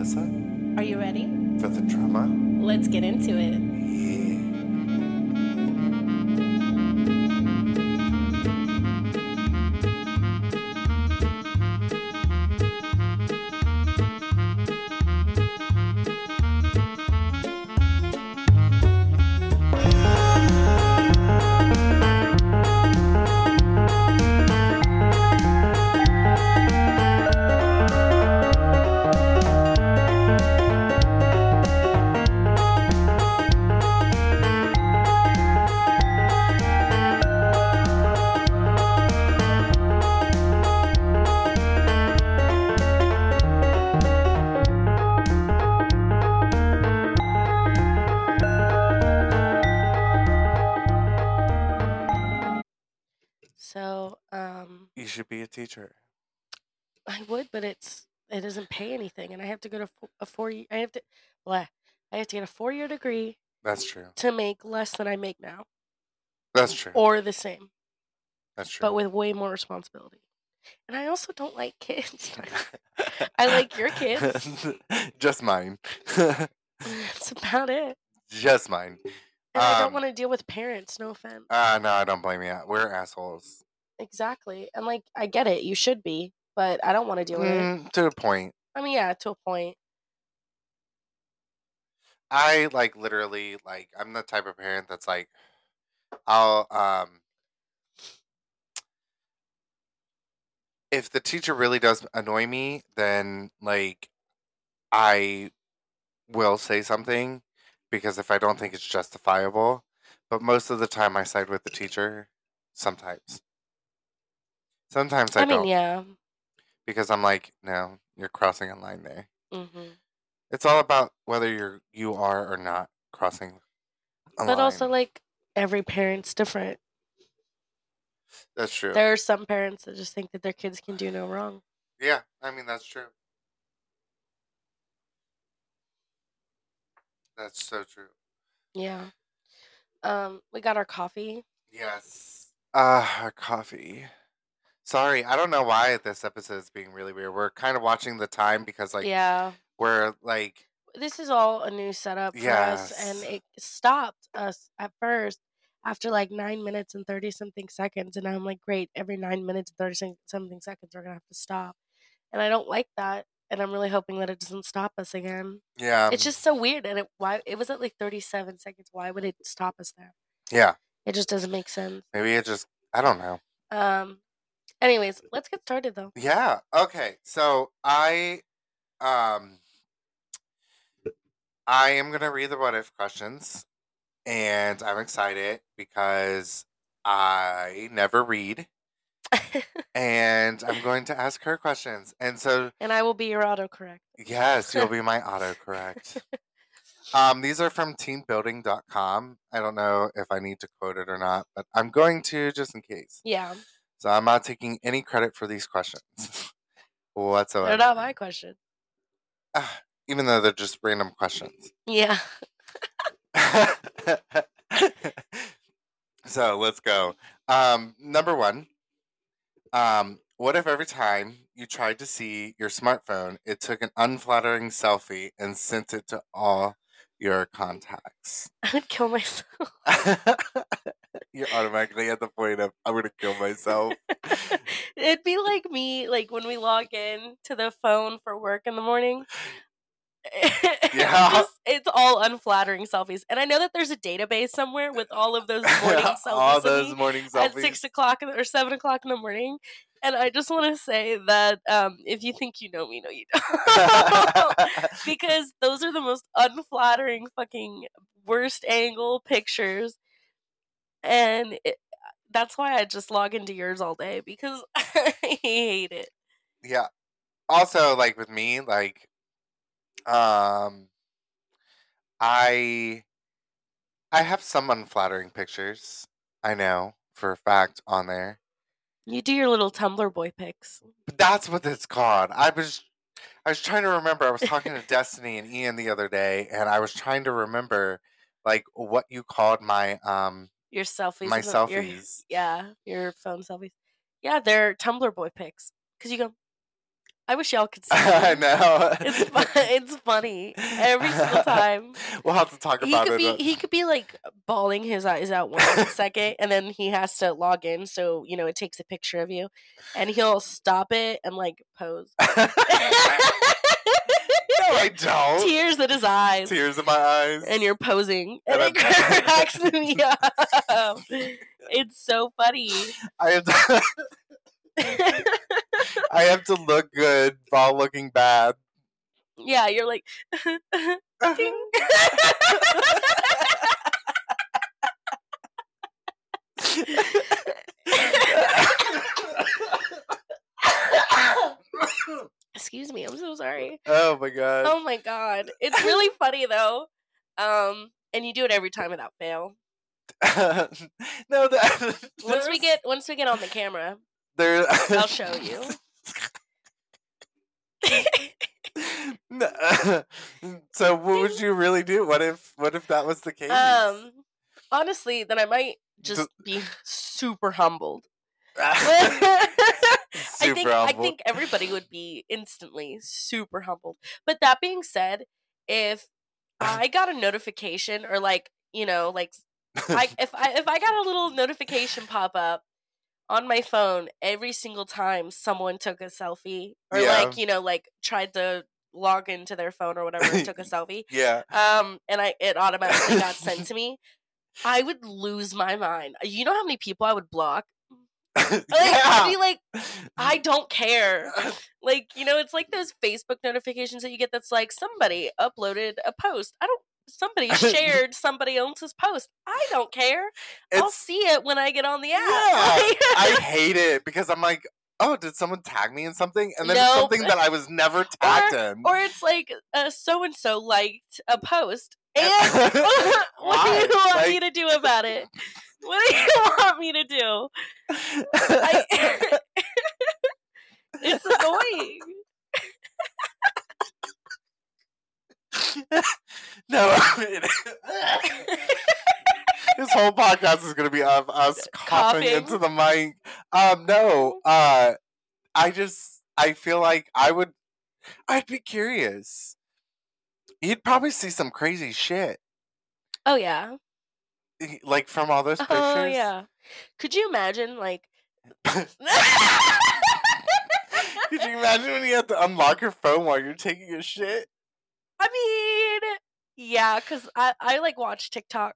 Alyssa, Are you ready? for the drama. Let's get into it. Pay anything, and I have to go to fo- a four. ye- I have to, blah, I have to get a four year degree That's true. to make less than I make now, That's true. or the same, That's true. but with way more responsibility. And I also don't like kids. I like your kids. Just mine. That's about it. Just mine. And I don't Um, want to deal with parents. No offense. Ah, no, I don't blame you. We're assholes. exactly. And like, I get it. You should be, but I don't want to deal with it. Mm, to a point. I mean, yeah, to a point. I like literally like I'm the type of parent that's like I'll um if the teacher really does annoy me, then like I will say something because if I don't think it's justifiable, but most of the time I side with the teacher sometimes. Sometimes I, I, mean, don't yeah. Because I'm like, no, you're crossing a line there. hmm It's all about whether you're you are or not crossing a But also, like, every parent's different. That's true. There are some parents that just think that their kids can do no wrong. Yeah, I mean that's true. That's so true. Yeah. Um, we got our coffee. Yes. Ah, our coffee. Sorry, I don't know why this episode is being really weird. We're kind of watching the time because like yeah. we're like This is all a new setup for us, and it stopped us at first after like nine minutes and 30 something seconds. And I'm like, great, every nine minutes and 30 some- something seconds, we're going to have to stop. And I don't like that. And I'm really hoping that it doesn't stop us again. yeah. it's just so weird. And it why it was at like 37 seconds. Why would it stop us there? yeah. It just doesn't make sense. Maybe it just I don't know. Um. Anyways, let's get started though. Yeah. Okay. So I um I am gonna read the what if questions and I'm excited because I never read and I'm going to ask her questions. And so and I will be your autocorrect. yes, you'll be my autocorrect. Um, these are from teambuilding.com. I don't know if I need to quote it or not, but I'm going to just in case. Yeah, So I'm not taking any credit for these questions whatsoever. they're not my question. Ah, even though they're just random questions. Yeah. so let's go. Um, number one. Um, what if every time you tried to see your smartphone, it took an unflattering selfie and sent it to all your contacts? I would kill myself. You're automatically at the point of I'm gonna kill myself. It'd be like me, like when we log in to the phone for work in the morning. Yeah. Just- it's all unflattering selfies, and I know that there's a database somewhere with all of those morning selfies. all those morning at six o'clock or seven o'clock in the morning. And I just want to say that um, if you think you know me, no, you don't. because those are the most unflattering, fucking worst angle pictures, and it, that's why I just log into yours all day because I hate it. yeah also like with me like um i i have some unflattering pictures i know for a fact on there You do your little Tumblr boy pics. but that's what it's called i was i was trying to remember i was talking to destiny and ian the other day and i was trying to remember like what you called my um Your selfies. my the- your- selfies yeah, your phone selfies. Yeah, they're Tumblr boy pics. Because you go, I wish y'all could see. I know. It's fun. It's funny every single time. We'll have to talk He about could it. be he could be like bawling his eyes out one second, and then he has to log in, so you know it takes a picture of you, and he'll stop it and like pose. I don't. Tears in his eyes, Tears in my eyes. and you're posing, and, And it I'm- cracks me up. It's so funny. I have to. I have to look good while looking bad. yeah, you're like. Excuse me, I'm so sorry. oh my god. Oh my god, it's really funny though. Um, and you do it every time without fail. no, that, Once we get once we get on the camera, there, I'll show you. So what would you really do? What if what if that was the case? um, honestly, then I might just be super humbled. I Super think I think everybody would be instantly super humbled. But that being said, if I got a notification or like you know like I if I if I got a little notification pop up on my phone every single time someone took a selfie or Yeah. like you know like tried to log into their phone or whatever and took a selfie yeah. um and I it automatically got sent to me I would lose my mind. You know how many people I would block? Like, I'd be like I don't care. Like, you know, it's like those Facebook notifications that you get that's like somebody uploaded a post. I don't somebody shared somebody else's post. I don't care. I'll see it when I get on the app. Yeah, I hate it because I'm like, oh, did someone tag me in something? And then it's something that I was never tagged in. or it's like so and so liked a post. And what do you want Like- me to do about it? What do you want me to do? I, it's annoying. no, this whole podcast is going to be of us coughing, Coughing. into the mic. Um, no, uh, I just I feel like I would, I'd be curious. You'd probably see some crazy shit, Oh yeah. Like from all those oh, pictures. Oh yeah. Could you imagine like Could you imagine when you have to unlock your phone while you're taking a shit? I mean, yeah, because I, I like watch TikTok.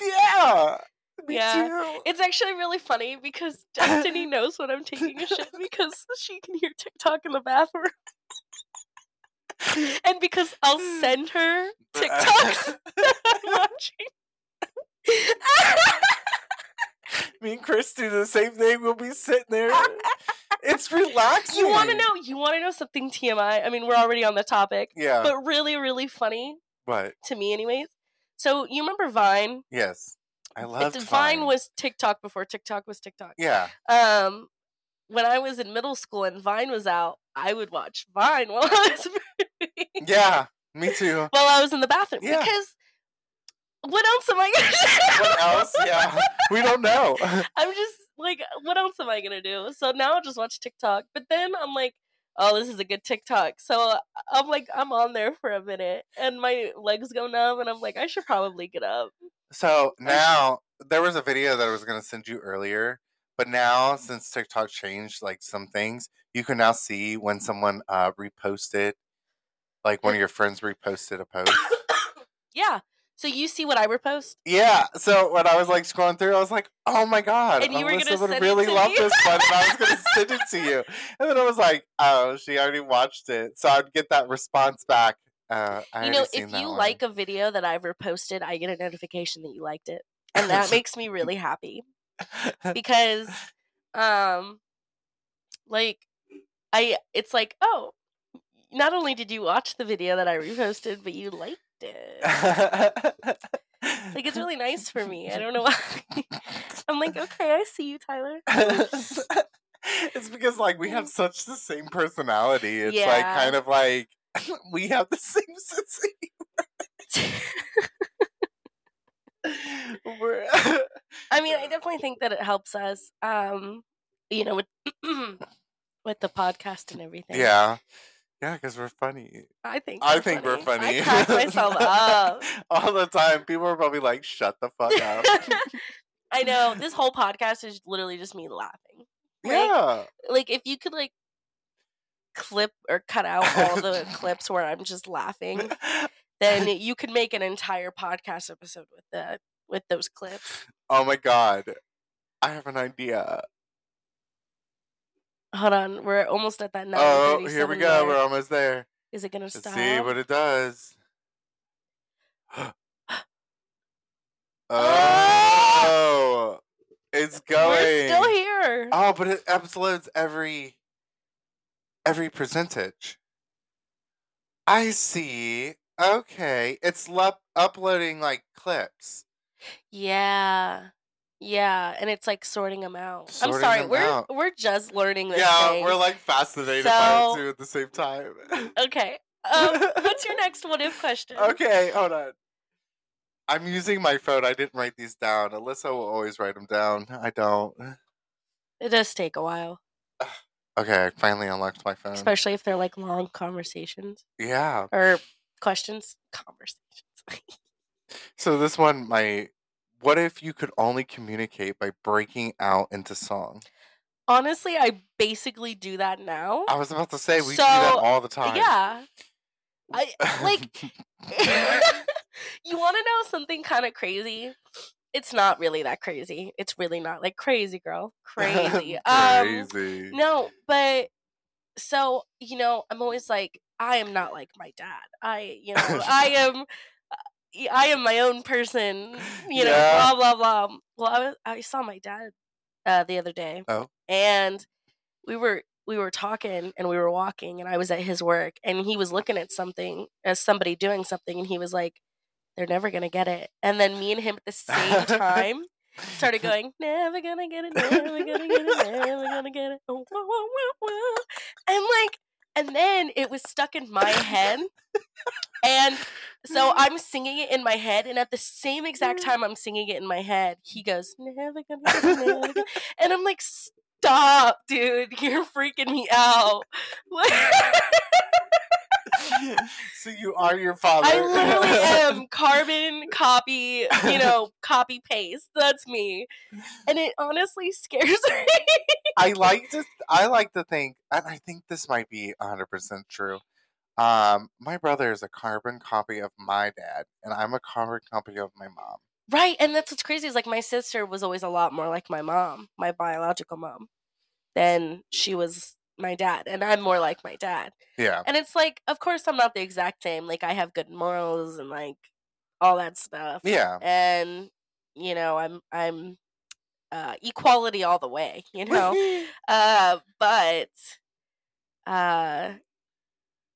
Yeah. Me Yeah. too. It's actually really funny because Destiny knows when I'm taking a shit because she can hear TikTok in the bathroom. and because I'll send her TikToks that I'm watching. Me and Chris do the same thing. We'll be sitting there. It's relaxing. you want to know? You want to know something TMI? I mean, we're already on the topic, Yeah. but really, really funny what? to me, anyways. So you remember Vine? Yes. I love It's- Vine was TikTok before TikTok was TikTok. Yeah. Um, when I was in middle school and Vine was out, I would watch Vine while I was Yeah. Me too. while I was in the bathroom Yeah. because what else am I gonna do? What else? Yeah. We don't know. I'm just like, what else am I gonna do? So now I'll just watch TikTok. But then I'm like, oh, this is a good TikTok. So I'm like, I'm on there for a minute, and my legs go numb, and I'm like, I should probably get up. So now there was a video that I was to send you earlier, but now since TikTok changed like some things, you can now see when someone uh, reposted, like one of your friends reposted a post. yeah. So you see what I repost? Yeah. So when I was like scrolling through, I was like, "Oh my god!" And you were Alyssa would really love this one, and I was going to send it to you. And then I was like, "Oh, she already watched it," so I'd get that response back. Uh, I you know, if you one. like a video that I've reposted, I get a notification that you liked it, and that makes me really happy because, um, like, I it's like, oh, not only did you watch the video that I reposted, but you liked it. Like, it's really nice for me. I don't know why. I'm like, okay, I see you, Tyler. it's because like we have such the same personality. It's like kind of like we have the same sense. I mean, I definitely think that it helps us. Um, you know, with with the podcast and everything. Yeah. Yeah, because we're funny. I think I we're think we're funny. I crack myself up. All the time. People are probably like, shut the fuck up. I know this whole podcast is literally just me laughing. Like, yeah. like if you could like clip or cut out all the clips where I'm just laughing, then you could make an entire podcast episode with that with those clips. oh my god. I have an idea. Hold on, we're almost at that. Number. Oh, here we go. We're almost there. Is it gonna Let's stop? see what it does. Oh, it's going. We're still here. Oh, but it uploads every every percentage. I see. Okay, it's lup- uploading like clips. Yeah. Yeah, and it's like sorting them out. I'm Sorting sorry, them we're out. we're just learning this yeah, thing. we're like fascinated by So- it too at the same time. okay. Um, what's your next what if question? okay, hold on. I'm using my phone. I didn't write these down. Alyssa will always write them down. I don't. It does take a while, Okay, I finally unlocked my phone. especially if they're like long conversations yeah. or questions. Conversations. So this one, my what if you could only communicate by breaking out into song? Honestly, I basically do that now. I was about to say we do that all the time. Yeah. I like you want to know something kind of crazy? It's not really that crazy. It's really not like crazy, girl. Crazy. um Crazy. no, but so, you know, I'm always like I am not like my dad. I, you know, I am I am my own person, you know, Yeah. blah blah blah. Well, I was, I saw my dad uh the other day. Oh. And we were we were talking and we were walking and I was at his work and he was looking at something as somebody doing something and he was like they're never to get it. And then me and him at the same time started going never to get it, never to get it, never to get it. Oh, whoa, whoa, whoa. And like and then it was stuck in my head. And so mm. I'm singing it in my head, and at the same exact mm. time I'm singing it in my head, he goes, "Never gonna," never gonna-" and I'm like, "Stop, dude! You're freaking me out." so you are your father. I literally am carbon copy, you know, copy paste. That's me, and it honestly scares me. I like to. I like to think, and I think this might be hundred percent true. Um, my brother is a carbon copy of my dad, and I'm a carbon copy of my mom. right, and that's what's crazy is like my sister was always a lot more like my mom, my biological mom, than she was my dad, and I'm more like my dad. Yeah, And it's like, of course, I'm not the exact same. Like, I have good morals and like all that stuff. yeah. And you know, I'm I'm uh, equality all the way. You know, uh, but uh,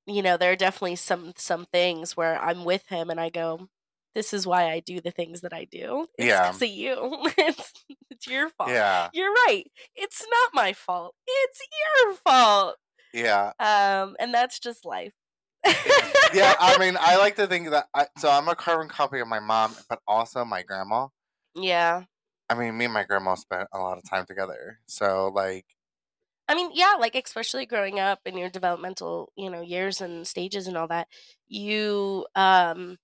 you know, there are definitely some some things where I'm with him and I go, "This is why I do the things that I do. It's Yeah. because of you. it's, it's your fault. yeah, You're right. It's not my fault. It's your fault." yeah. Um, and that's just life. yeah, I mean, I like to think that. I, so I'm a carbon copy of my mom, but also my grandma. yeah. I mean, me and my grandma spent a lot of time together. So, like, I mean, yeah, like especially growing up in your developmental, you know, years and stages and all that, you um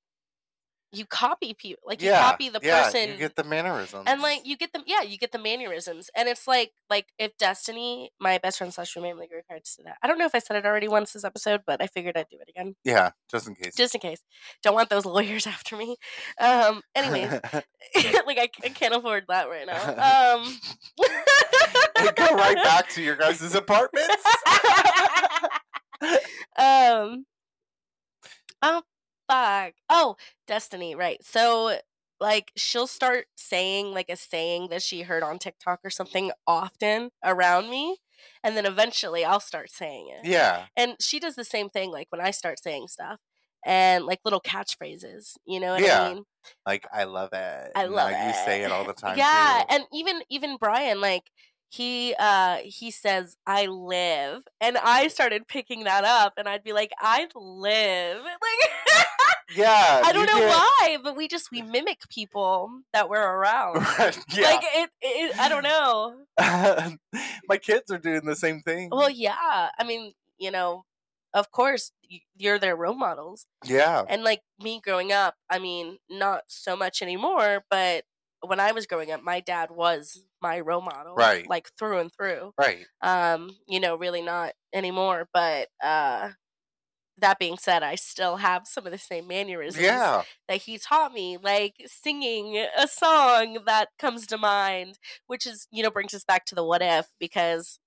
you copy people like you yeah, copy the yeah, person You get the mannerisms, and like you get them yeah, you get the mannerisms. And it's like like if Destiny, my best friend slash roommate like regards to that. I don't know if I said it already once this episode, but I figured I'd do it again. yeah, just in case. Just in case. Don't want those lawyers after me. Um anyways, like I, I can't afford that right now. Um go right back to your guys' apartments. um oh fuck oh destiny right so like she'll start saying like a saying that she heard on tiktok or something often around me and then eventually i'll start saying it yeah, and she does the same thing like when i start saying stuff and like little catchphrases you know what Yeah. i mean like I love it. I love like, You say it. it all the time. yeah too. and even even brian like he uh he says I live and I started picking that up and I'd be like I live like Yeah. I don't know get- why but we just we mimic people that we're around yeah. like it, it I don't know My kids are doing the same thing. well yeah I mean you know of course you're their role models yeah. and like me growing up I mean not so much anymore but when I was growing up my dad was my role model Right. like through and through Right. um you know really not anymore but uh that being said i still have some of the same mannerisms Yeah. that he taught me like singing a song that comes to mind which is you know brings us back to the what if because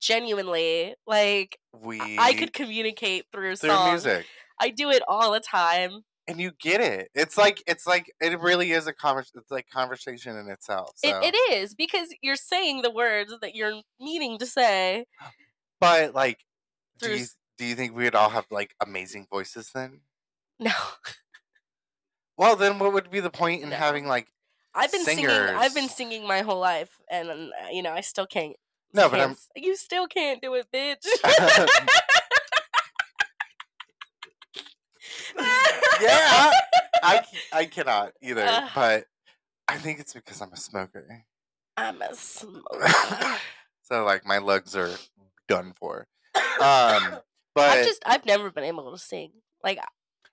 genuinely like We I- i could communicate through through song music. i do it all the time And you get it. It's like it's like it really is a convers it's like conversation in itself. So. it, it is because you're saying the words that you're meaning to say But like do you do you think we'd all have like amazing voices then? no Well then what would be the point in No. having like I've been singing. I've been singing my whole life, and uh, you know, I still can't. No, but I'm You still can't do it, bitch. Yeah, I I cannot either, Ugh. but I think it's because I'm a smoker. I'm a smoker. So like my legs are done for. Um but I've just. I've never been able to sing. Like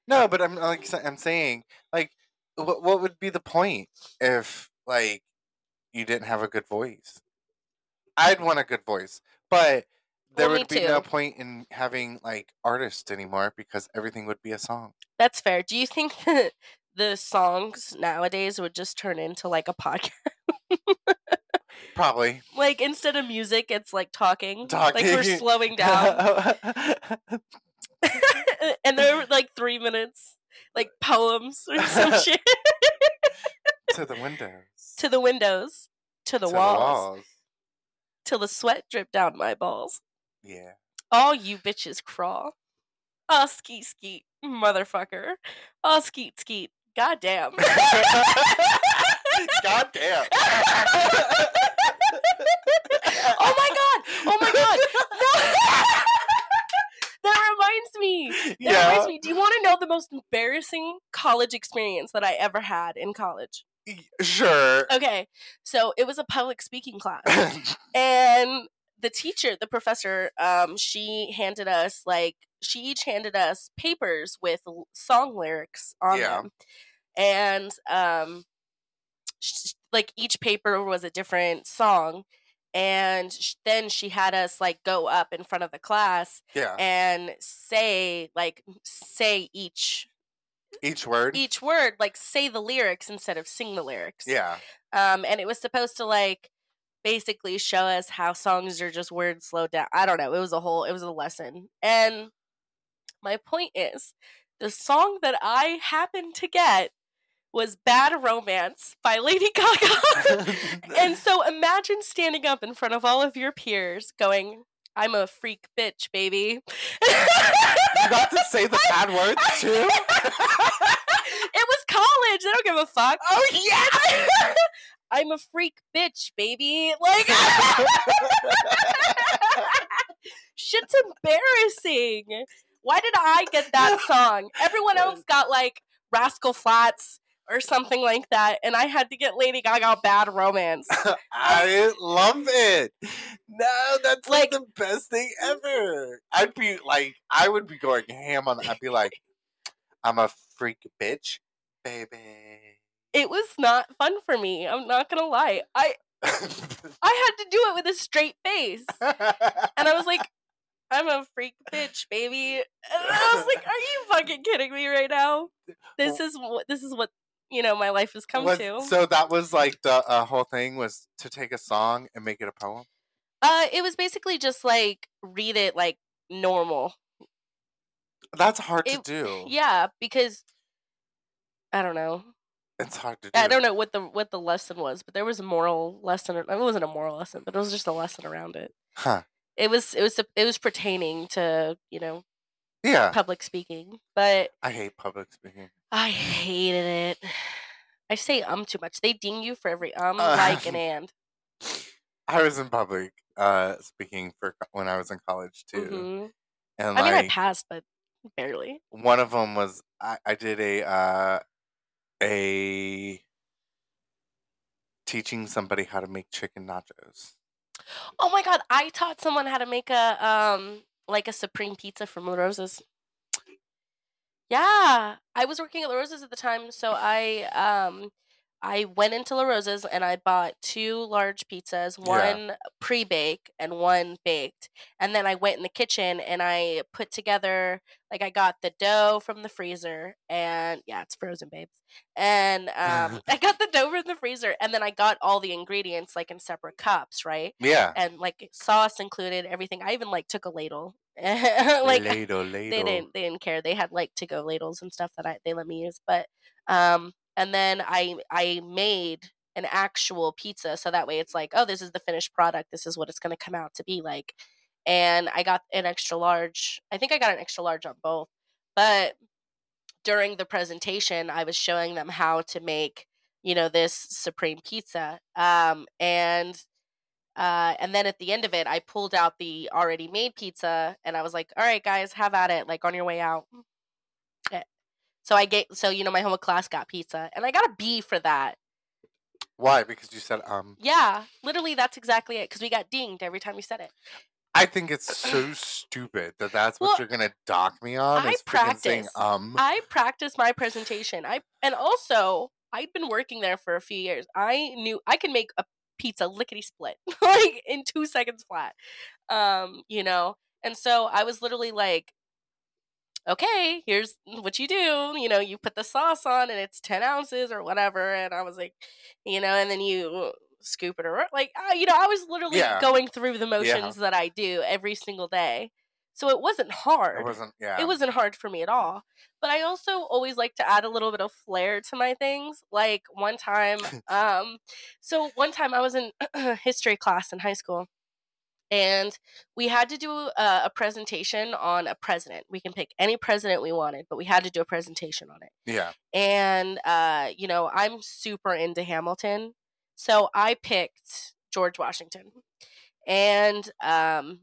no, but I'm like I'm saying like what what would be the point if like you didn't have a good voice? I'd want a good voice, but there Well, would be no point in having like artists anymore because everything would be a song. that's fair. Do you think that the songs nowadays would just turn into like a podcast? Probably. like instead of music, it's like talking. Talking. Like we're slowing down, and they're like three minutes, like poems or some shit. to the windows. to the windows, to the To walls, till the sweat dripped down my balls. Yeah. All you bitches crawl. Oh, skeet skeet, motherfucker. Oh, skeet skeet. Goddamn. God damn. oh my god! Oh my god! That reminds me. That Yeah. reminds me. Do you want to know the most embarrassing college experience that I ever had in college? Sure. Okay, so it was a public speaking class. and the teacher the professor um she handed us like she each handed us papers with l- song lyrics on Yeah. them and um sh- like each paper was a different song and sh- then she had us like go up in front of the class yeah. and say like say each Each word. each word like say the lyrics instead of sing the lyrics Yeah. um, and it was supposed to like basically show us how songs are just words slowed down. I don't know. It was a whole. It was a lesson. And my point is, the song that I happened to get was "Bad Romance" by Lady Gaga. and so imagine standing up in front of all of your peers, going, "I'm a freak bitch, baby." you got to say the bad words too. it was college. They don't give a fuck. Oh yeah. I'm a freak bitch, baby. Like shit's embarrassing. Why did I get that song? Everyone else got like Rascal Flatts or something like that, and I had to get Lady Gaga Bad Romance. I love it. No, that's like, Like- the best thing ever. I'd be like, I would be going ham on. I'd be like, I'm a freak bitch, baby. It was not fun for me. I'm not gonna lie. I I had to do it with a straight face, and I was like, "I'm a freak bitch, baby." And I was like, "Are you fucking kidding me right now? This is what this is what you know my life has come Was- to." So that was like the uh, whole thing was to take a song and make it a poem. Uh, it was basically just like read it like normal. That's hard It- to do. Yeah, because I don't know. It's hard to do. I don't know what the what the lesson was, but there was a moral lesson. It wasn't a moral lesson, but it was just a lesson around it. Huh. It was it was it was pertaining to you know Yeah. public speaking, but I hate public speaking. I hated it. I say um too much. They ding you for every um, Uh, like, and and. I was in public uh, speaking for when I was in college too, hmm and I mean, I passed, but barely. one of them was I, I did a uh, a teaching somebody how to make chicken nachos. Oh my god, I taught someone how to make a um like a supreme pizza from La Rosa's. Yeah, I was working at La Rosa's at the time, so I um I went into La Rosa's and I bought two large pizzas, Yeah. one pre-bake and one baked. And then I went in the kitchen and I put together like I got the dough from the freezer and yeah, it's frozen, babes. And um I got the dough from the freezer and then I got all the ingredients like in separate cups, right? Yeah, And like sauce included, everything. I even like took a ladle. like ladle, ladle. they didn't they didn't care. They had like to go ladles and stuff that I they let me use. But um and then I I made an actual pizza so that way it's like, oh, this is the finished product. This is what it's gonna come out to be like. And I got an extra large. I think I got an extra large on both. But during the presentation, I was showing them how to make, you know, this supreme pizza. Um and uh, and then at the end of it, I pulled out the already made pizza, and I was like, "All right, guys, have at it! Like on your way out." So I get so you know my whole class got pizza, and I got a B for that. Why? Because you said um. Yeah, literally, that's exactly it. Because we got dinged every time you said it. I think it's so stupid that that's what Well, you're gonna dock me on. I is freaking saying practice. um. I practice my presentation. I and also I'd been working there for a few years. I knew I could make a pizza lickety split like in two seconds flat. Um, you know, and so I was literally like, okay, here's what you do. You know, you put the sauce on and it's 10 ounces or whatever. And I was like, you know, and then you scoop it around. Like, uh, you know, I was literally Yeah. going through the Yeah. motions that I do every single day. So it wasn't hard. It wasn't. Yeah. It wasn't hard for me at all. But I also always like to add a little bit of flair to my things. Like one time, um, so one time I was in history class in high school and we had to do a, a presentation on a president. We can pick any president we wanted, but we had to do a presentation on it. Yeah. And uh, you know, I'm super into Hamilton, so I picked George Washington, and um,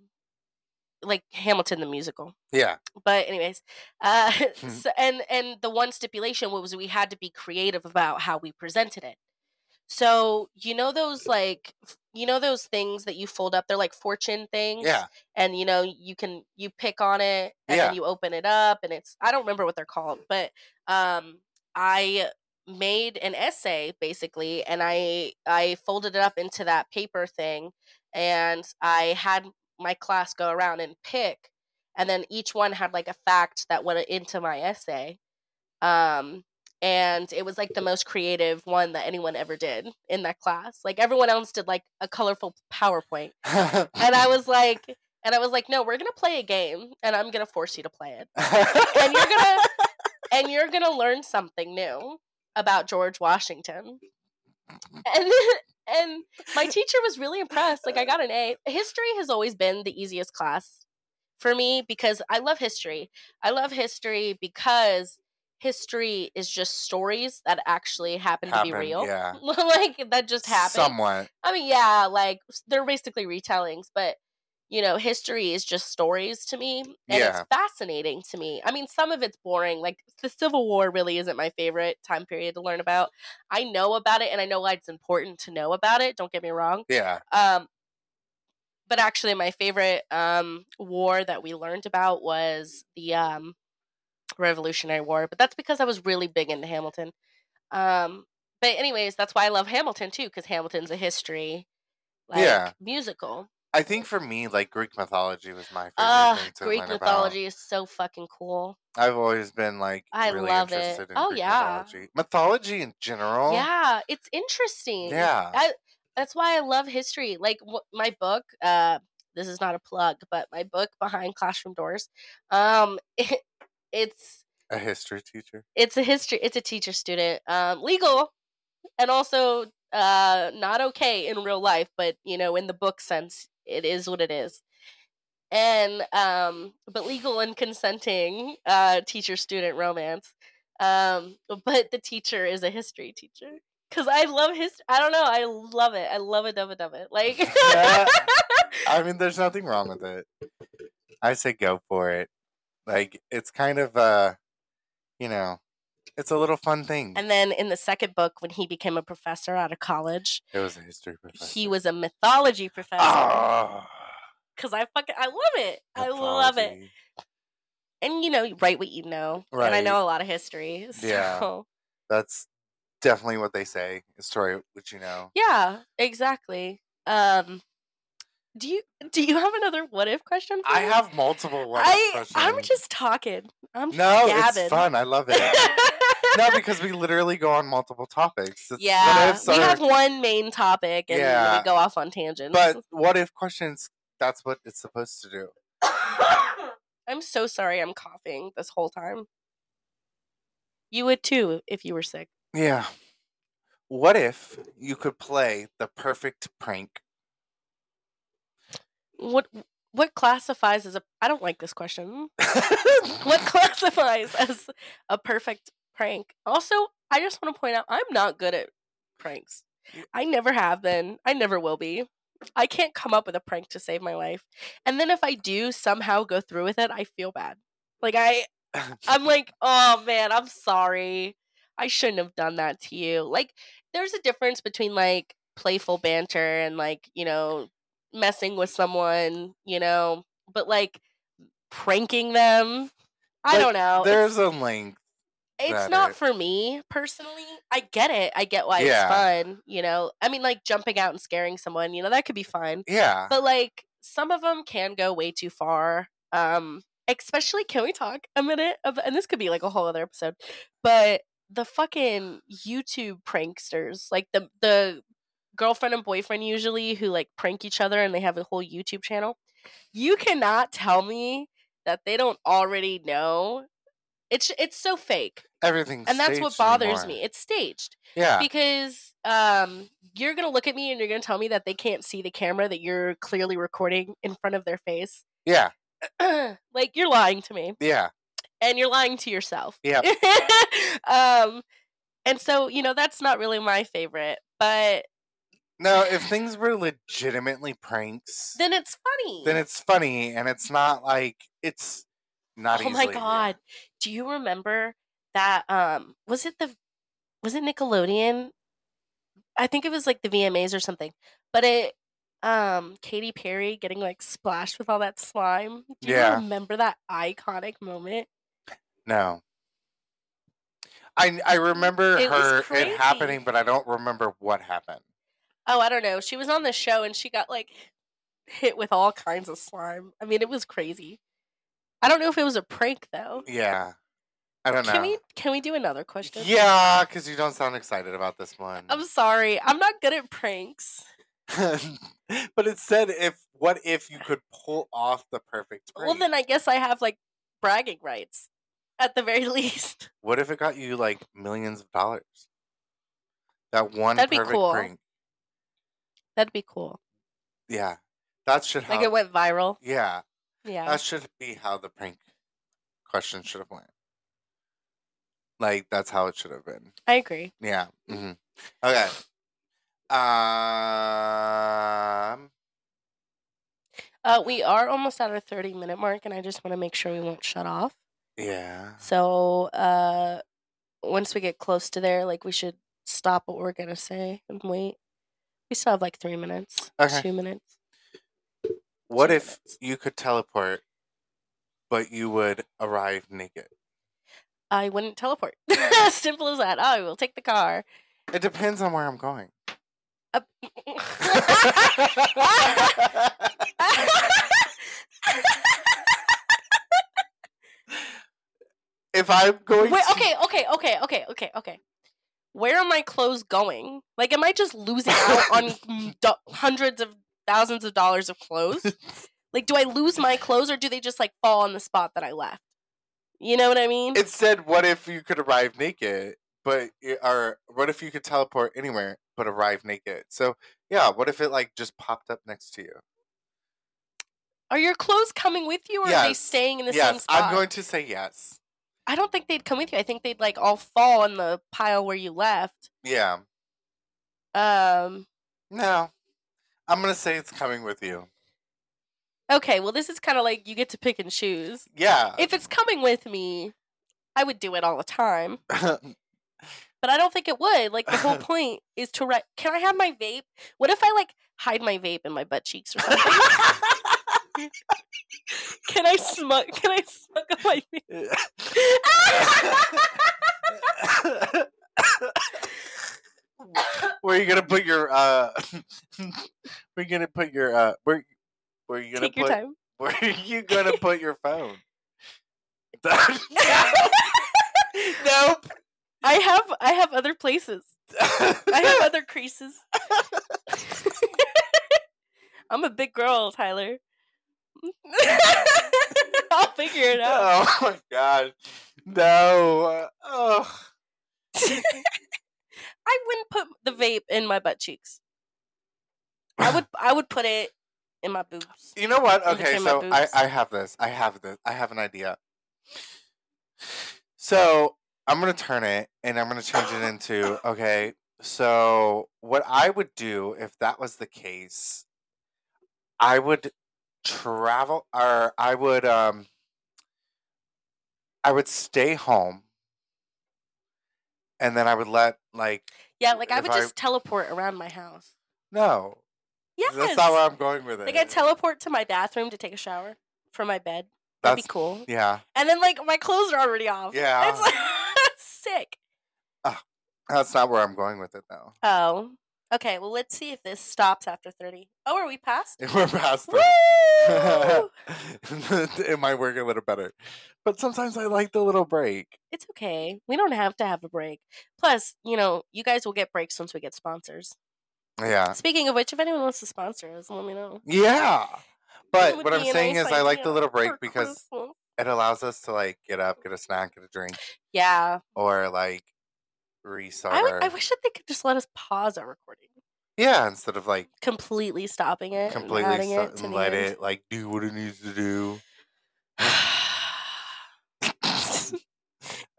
like Hamilton the musical. Yeah. But anyways, uh, so, and and the one stipulation was we had to be creative about how we presented it. So you know those like you know those things that you fold up. They're like fortune things Yeah. and you know you can you pick on it and Yeah. then you open it up and it's i don't remember what they're called but um i made an essay basically and i i folded it up into that paper thing and i had my class go around and pick and then each one had like a fact that went into my essay um and it was like the most creative one that anyone ever did in that class like everyone else did like a colorful powerpoint and I was like, and I was like, no, we're gonna play a game, and I'm gonna force you to play it, and you're gonna, and you're gonna learn something new about George Washington. And and my teacher was really impressed. Like I got an A. History has always been the easiest class for me because I love history. I love history because history is just stories that actually happen to be real. yeah. like that just happened. Somewhat. I mean, yeah, like they're basically retellings, but you know, history is just stories to me, and Yeah. it's fascinating to me. I mean, some of it's boring. Like the Civil War really isn't my favorite time period to learn about. I know about it, and I know why it's important to know about it. Don't get me wrong. Yeah. Um, but actually, my favorite um war that we learned about was the um Revolutionary War. But that's because I was really big into Hamilton. Um, but anyways, that's why I love Hamilton too, because Hamilton's a history like Yeah. musical. I think for me, like Greek mythology was my favorite Uh, thing to Greek learn mythology is so fucking cool. I've always been like I really love it. in Oh, Greek yeah. mythology. Mythology in general. Yeah, it's interesting. Yeah. I, that's why I love history. Like wh- my book, uh, this is not a plug, but my book behind classroom doors, um, it, it's A history teacher. it's a history. It's a teacher student, um, legal, and also uh, not okay in real life, but you know, in the book sense, it is what it is. And um, but legal and consenting uh, teacher student romance. Um, but the teacher is a history teacher. Cause I love his. I don't know. I love it. I love it. Dove it. Dove it. Like. Yeah. I mean, there's nothing wrong with it. I say go for it. Like it's kind of uh, you know, it's a little fun thing. and then in the second book, when he became a professor out of college, it was a history professor. he was a mythology professor. Oh, Cause I fucking I love it. I love it. And you know, you write what you know. And I know a lot of history. Yeah. That's definitely what they say. A story which you know. yeah, exactly. Um, do you do you have another what if question? For I me? have multiple what if questions. I'm just talking. I'm no, gabbing. it's fun. I love it. no, because we literally go on multiple topics. It's yeah, we have one main topic and Yeah. we go off on tangents. but what if questions? That's what it's supposed to do. I'm so sorry. I'm coughing this whole time. You would too if you were sick. Yeah. What if you could play the perfect prank? What what classifies as a? I don't like this question. what classifies as a perfect prank? Also, I just want to point out I'm not good at pranks. I never have been. I never will be. I can't come up with a prank to save my life. And then if I do somehow go through with it, I feel bad. Like I I'm like, "Oh man, I'm sorry. I shouldn't have done that to you." Like there's a difference between like playful banter and like, you know, messing with someone, you know, but like pranking them, I Like, don't know. There's a link. It's not it- for me personally. I get it. I get why Yeah. it's fun. You know, I mean, like jumping out and scaring someone. You know, that could be fun. Yeah. But like some of them can go way too far. Um, especially, can we talk a minute? Of, and this could be like a whole other episode. But the fucking YouTube pranksters, like the the girlfriend and boyfriend usually who like prank each other and they have a whole YouTube channel. You cannot tell me that they don't already know. It's it's so fake Everything's and that's what bothers anymore. me it's staged Yeah. because um you're gonna look at me and you're gonna tell me that they can't see the camera that you're clearly recording in front of their face yeah. like you're lying to me Yeah. and you're lying to yourself Yeah. um and so you know that's not really my favorite but No, if things were legitimately pranks, then it's funny then it's funny and it's not like it's not oh my easily- god do you remember that um was it the was it nickelodeon i think it was like the vmas or something but it um Katy Perry getting like splashed with all that slime. Do you Yeah. remember that iconic moment? No. I I remember It was her it crazy. happening, but I don't remember what happened. Oh, I don't know. She was on the show and she got like hit with all kinds of slime. I mean, it was crazy. I don't know if it was a prank though. Yeah. I don't know. Can we can we do another question? Yeah, because you don't sound excited about this one. I'm sorry. I'm not good at pranks. but it said if what if you could pull off the perfect prank? Well, then I guess I have like bragging rights at the very least. what if it got you like millions of dollars? That one That'd be perfect cool. prank. That'd be cool. Yeah. That should Like how, it went viral. Yeah. Yeah. That should be how the prank question should have went. Like that's how it should have been. I agree. Yeah. hmm Okay. Um. Uh, we are almost at our 30 minute mark, and I just want to make sure we won't shut off. Yeah. So, uh, once we get close to there, like we should stop what we're gonna say and wait. We still have like three minutes, Okay. two minutes. What Two if minutes. you could teleport, but you would arrive naked? I wouldn't teleport. Simple as that. I will take the car. It depends on where I'm going. Uh, if I'm going Wait, to okay, okay, okay, okay, okay, okay. Where are my clothes going? Like, am I just losing out on do- hundreds of thousands of dollars of clothes? Like, do I lose my clothes or do they just like fall on the spot that I left? You know what I mean? it said, "What if you could arrive naked?" But or what if you could teleport anywhere but arrive naked? So yeah, what if it like just popped up next to you? are your clothes coming with you or are they staying in the same yes, spot? I'm going to say yes. I don't think they'd come with you. I think they'd like all fall in the pile where you left. Yeah, Um. No. I'm gonna say it's coming with you. Okay. Well, this is kind of like you get to pick and choose. Yeah. If it's coming with me, I would do it all the time. But I don't think it would. Like the whole point is to write. Can I have my vape? What if I like hide my vape in my butt cheeks or something? can I smug? Can I smug on my vape? where are you gonna put your uh where are you gonna put your uh where where are you gonna Take your put time. where are you gonna put your phone? nope. I have I have other places. I have other creases. I'm a big girl, Tyler. I'll figure it out. Oh my god. No. Oh. I wouldn't put the vape in my butt cheeks. I would I would put it in my boobs. You know what? Okay, so I. I have this. I have this. I have an idea. So I'm gonna turn it and I'm gonna change it into okay. So what I would do if that was the case, I would travel or I would um I would stay home and then I would let like Yeah, like I would I- just teleport around my house. no. Yeah. That's not where I'm going with it. like I teleport to my bathroom to take a shower from my bed. That'd That's be cool. yeah. And then like my clothes are already off. Yeah. It's like sick. That's not where I'm going with it though. Oh. Okay, well let's see if this stops after 30. Oh, are we past? We're past Woo! them. it might work a little better. But sometimes I like the little break. it's okay. We don't have to have a break. Plus, you know, you guys will get breaks once we get sponsors. Yeah. Speaking of which, if anyone wants to sponsor us, let me know. Yeah. But what I'm saying nice is I like the little break because Christmas. it allows us to like get up, get a snack, get a drink, Yeah. or like restart. I, our- I wish that they could just let us pause our recording. yeah, instead of like Completely stopping it. completely and it and let end. it like do what it needs to do.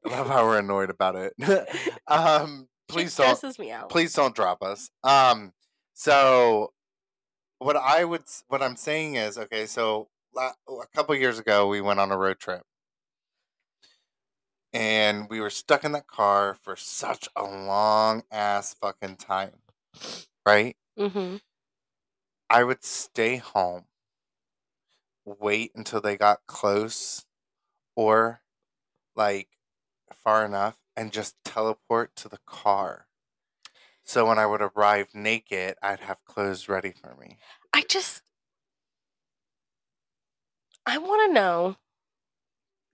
I love how we're annoyed about it. um, please it don't stresses me out. please don't drop us. Um, so what I would what I'm saying is okay. So a couple years ago, we went on a road trip, and we were stuck in that car for such a long ass fucking time. Right? Mm-hmm. I would stay home, wait until they got close, or like far enough, and just teleport to the car. So when I would arrive naked, I'd have clothes ready for me. I just. I want to know.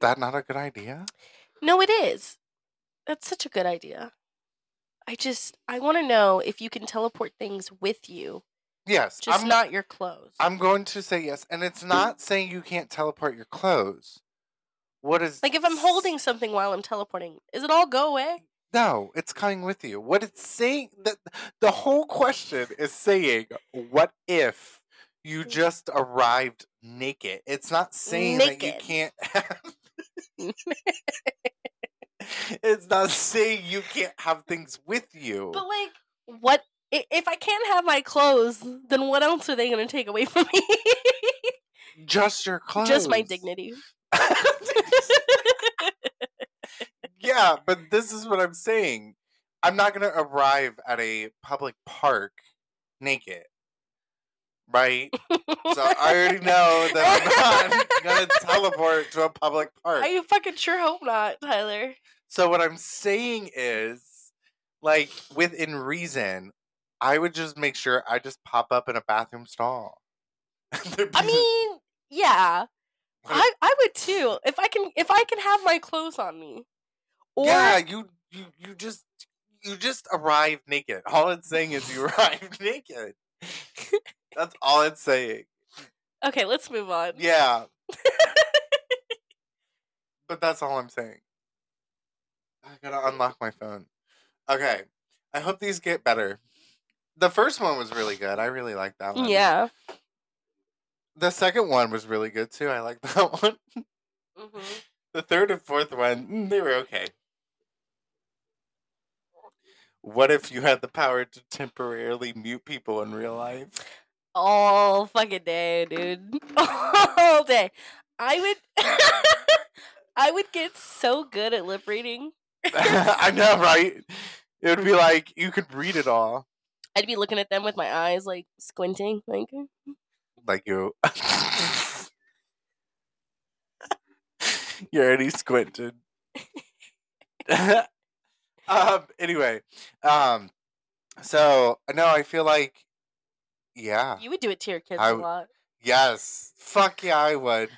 That not a good idea? No, it is. That's such a good idea. I just. I want to know if you can teleport things with you, Yes, just I'm not your clothes. I'm going to say yes, and it's not saying you can't teleport your clothes. What is like if I'm holding something while I'm teleporting, is it all go away? No, it's coming with you. What it's saying that the whole question is saying, what if you mm. just arrived naked? It's not saying that you Naked. can't have It's not saying you can't have things with you. But like, what if I can't have my clothes? Then what else are they going to take away from me? just your clothes. Just my dignity. yeah, but this is what I'm saying. I'm not going to arrive at a public park naked. Right? So I already know that I'm not to teleport to a public park. I you fucking sure hope not, Tyler. So what I'm saying is, like, within reason, I would just make sure I just pop up in a bathroom stall. I mean, yeah, I I would too if I can if I can have my clothes on me. Or yeah, you you you just you just arrive naked. All it's saying is you arrive naked. That's all it's saying. okay, let's move on. Yeah. but that's all I'm saying. I gotta unlock my phone. Okay. I hope these get better. The first one was really good. I really like that one. Yeah. The second one was really good too. I like that one. hmm The third and fourth one, mm, they were okay. What if you had the power to temporarily mute people in real life? All fucking day, dude. All day. I would I would get so good at lip reading. I know, right? It would be like you could read it all. I'd be looking at them with my eyes like squinting, like Like you. You're already squinted. um. Anyway. Um. So no, I feel like. Yeah. you would do it to your kids I a lot. Yes. Fuck yeah, I would.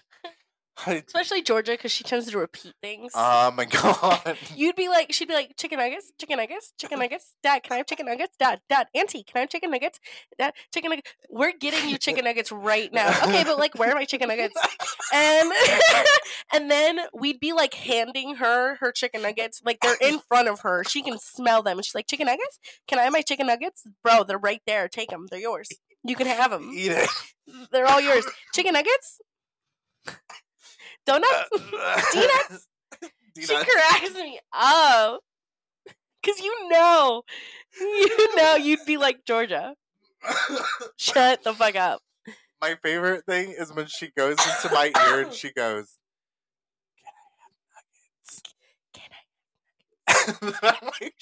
I- Especially Georgia, because she tends to repeat things. oh my god. You'd be like, she'd be like, chicken nuggets, chicken nuggets, chicken nuggets. Dad, can I have chicken nuggets? Dad, dad, auntie, can I have chicken nuggets? Dad, chicken nuggets. We're getting you chicken nuggets right now. Okay, but like, where are my chicken nuggets? And and then we'd be like handing her her chicken nuggets, like they're in front of her. She can smell them, and she's like, chicken nuggets? Can I have my chicken nuggets, bro? They're right there. Take them. They're yours. You can have them. Eat it. They're all yours. Chicken nuggets. Donuts. Uh, uh, Donuts. She Donuts. cracks me up. Cause you know, you know, you'd be like Georgia. Shut the fuck up. my favorite thing is when she goes into my ear and she goes, Can I'm like,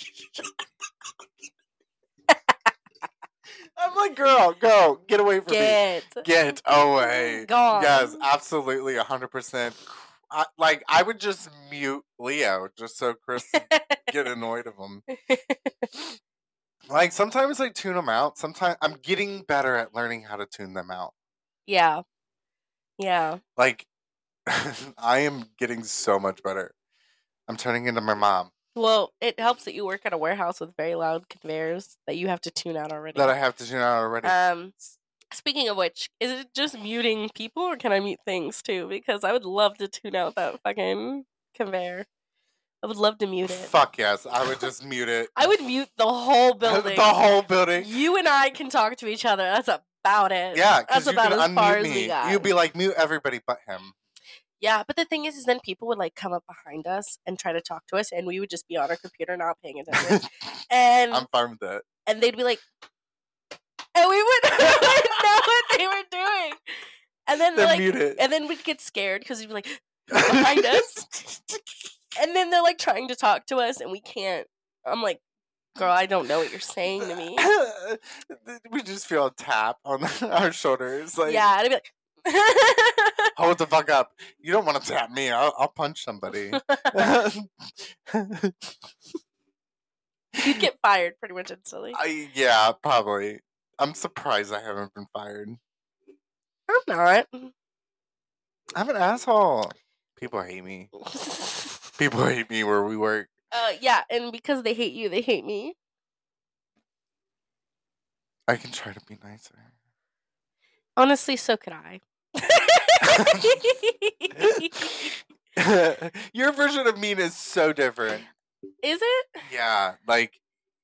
I'm like, girl, go, get away from me. Get Get away. gone. Yes, absolutely, hundred percent. Like I would just mute Leo just so Chris get annoyed of him. Like sometimes I tune them out. Sometimes I'm getting better at learning how to tune them out. yeah, yeah. Like I am getting so much better. I'm turning into my mom Well, it helps that you work at a warehouse with very loud conveyors that you have to tune out already. that I have to tune out already. um, speaking of which, is it just muting people or can I mute things too? Because I would love to tune out that fucking conveyor. I would love to mute it. Fuck yes, I would just mute it. I would mute the whole building. the whole building. You and I can talk to each other. That's about it. Yeah, that's you about can as far as we got. You'd be like mute everybody but him. Yeah, but the thing is, is then people would like come up behind us and try to talk to us, and we would just be on our computer not paying attention, and I'm fine with that. and they'd be like, and we would know what they were doing, and then Then like, mute it. and then we'd get scared because we'd be like behind us, and then they're like trying to talk to us, and we can't. I'm like, girl, I don't know what you're saying to me. we just feel a tap on our shoulders. Like, yeah, and I'd be like. Hold the fuck up. You don't want to tap me. I'll, I'll punch somebody. You'd get fired pretty much instantly. I, yeah, probably. I'm surprised I haven't been fired. I'm not. I'm an asshole. People hate me. People hate me where we work. uh, yeah, and because they hate you, they hate me. I can try to be nicer. Honestly, so could I. Your version of mean is so different. Is it? Yeah, like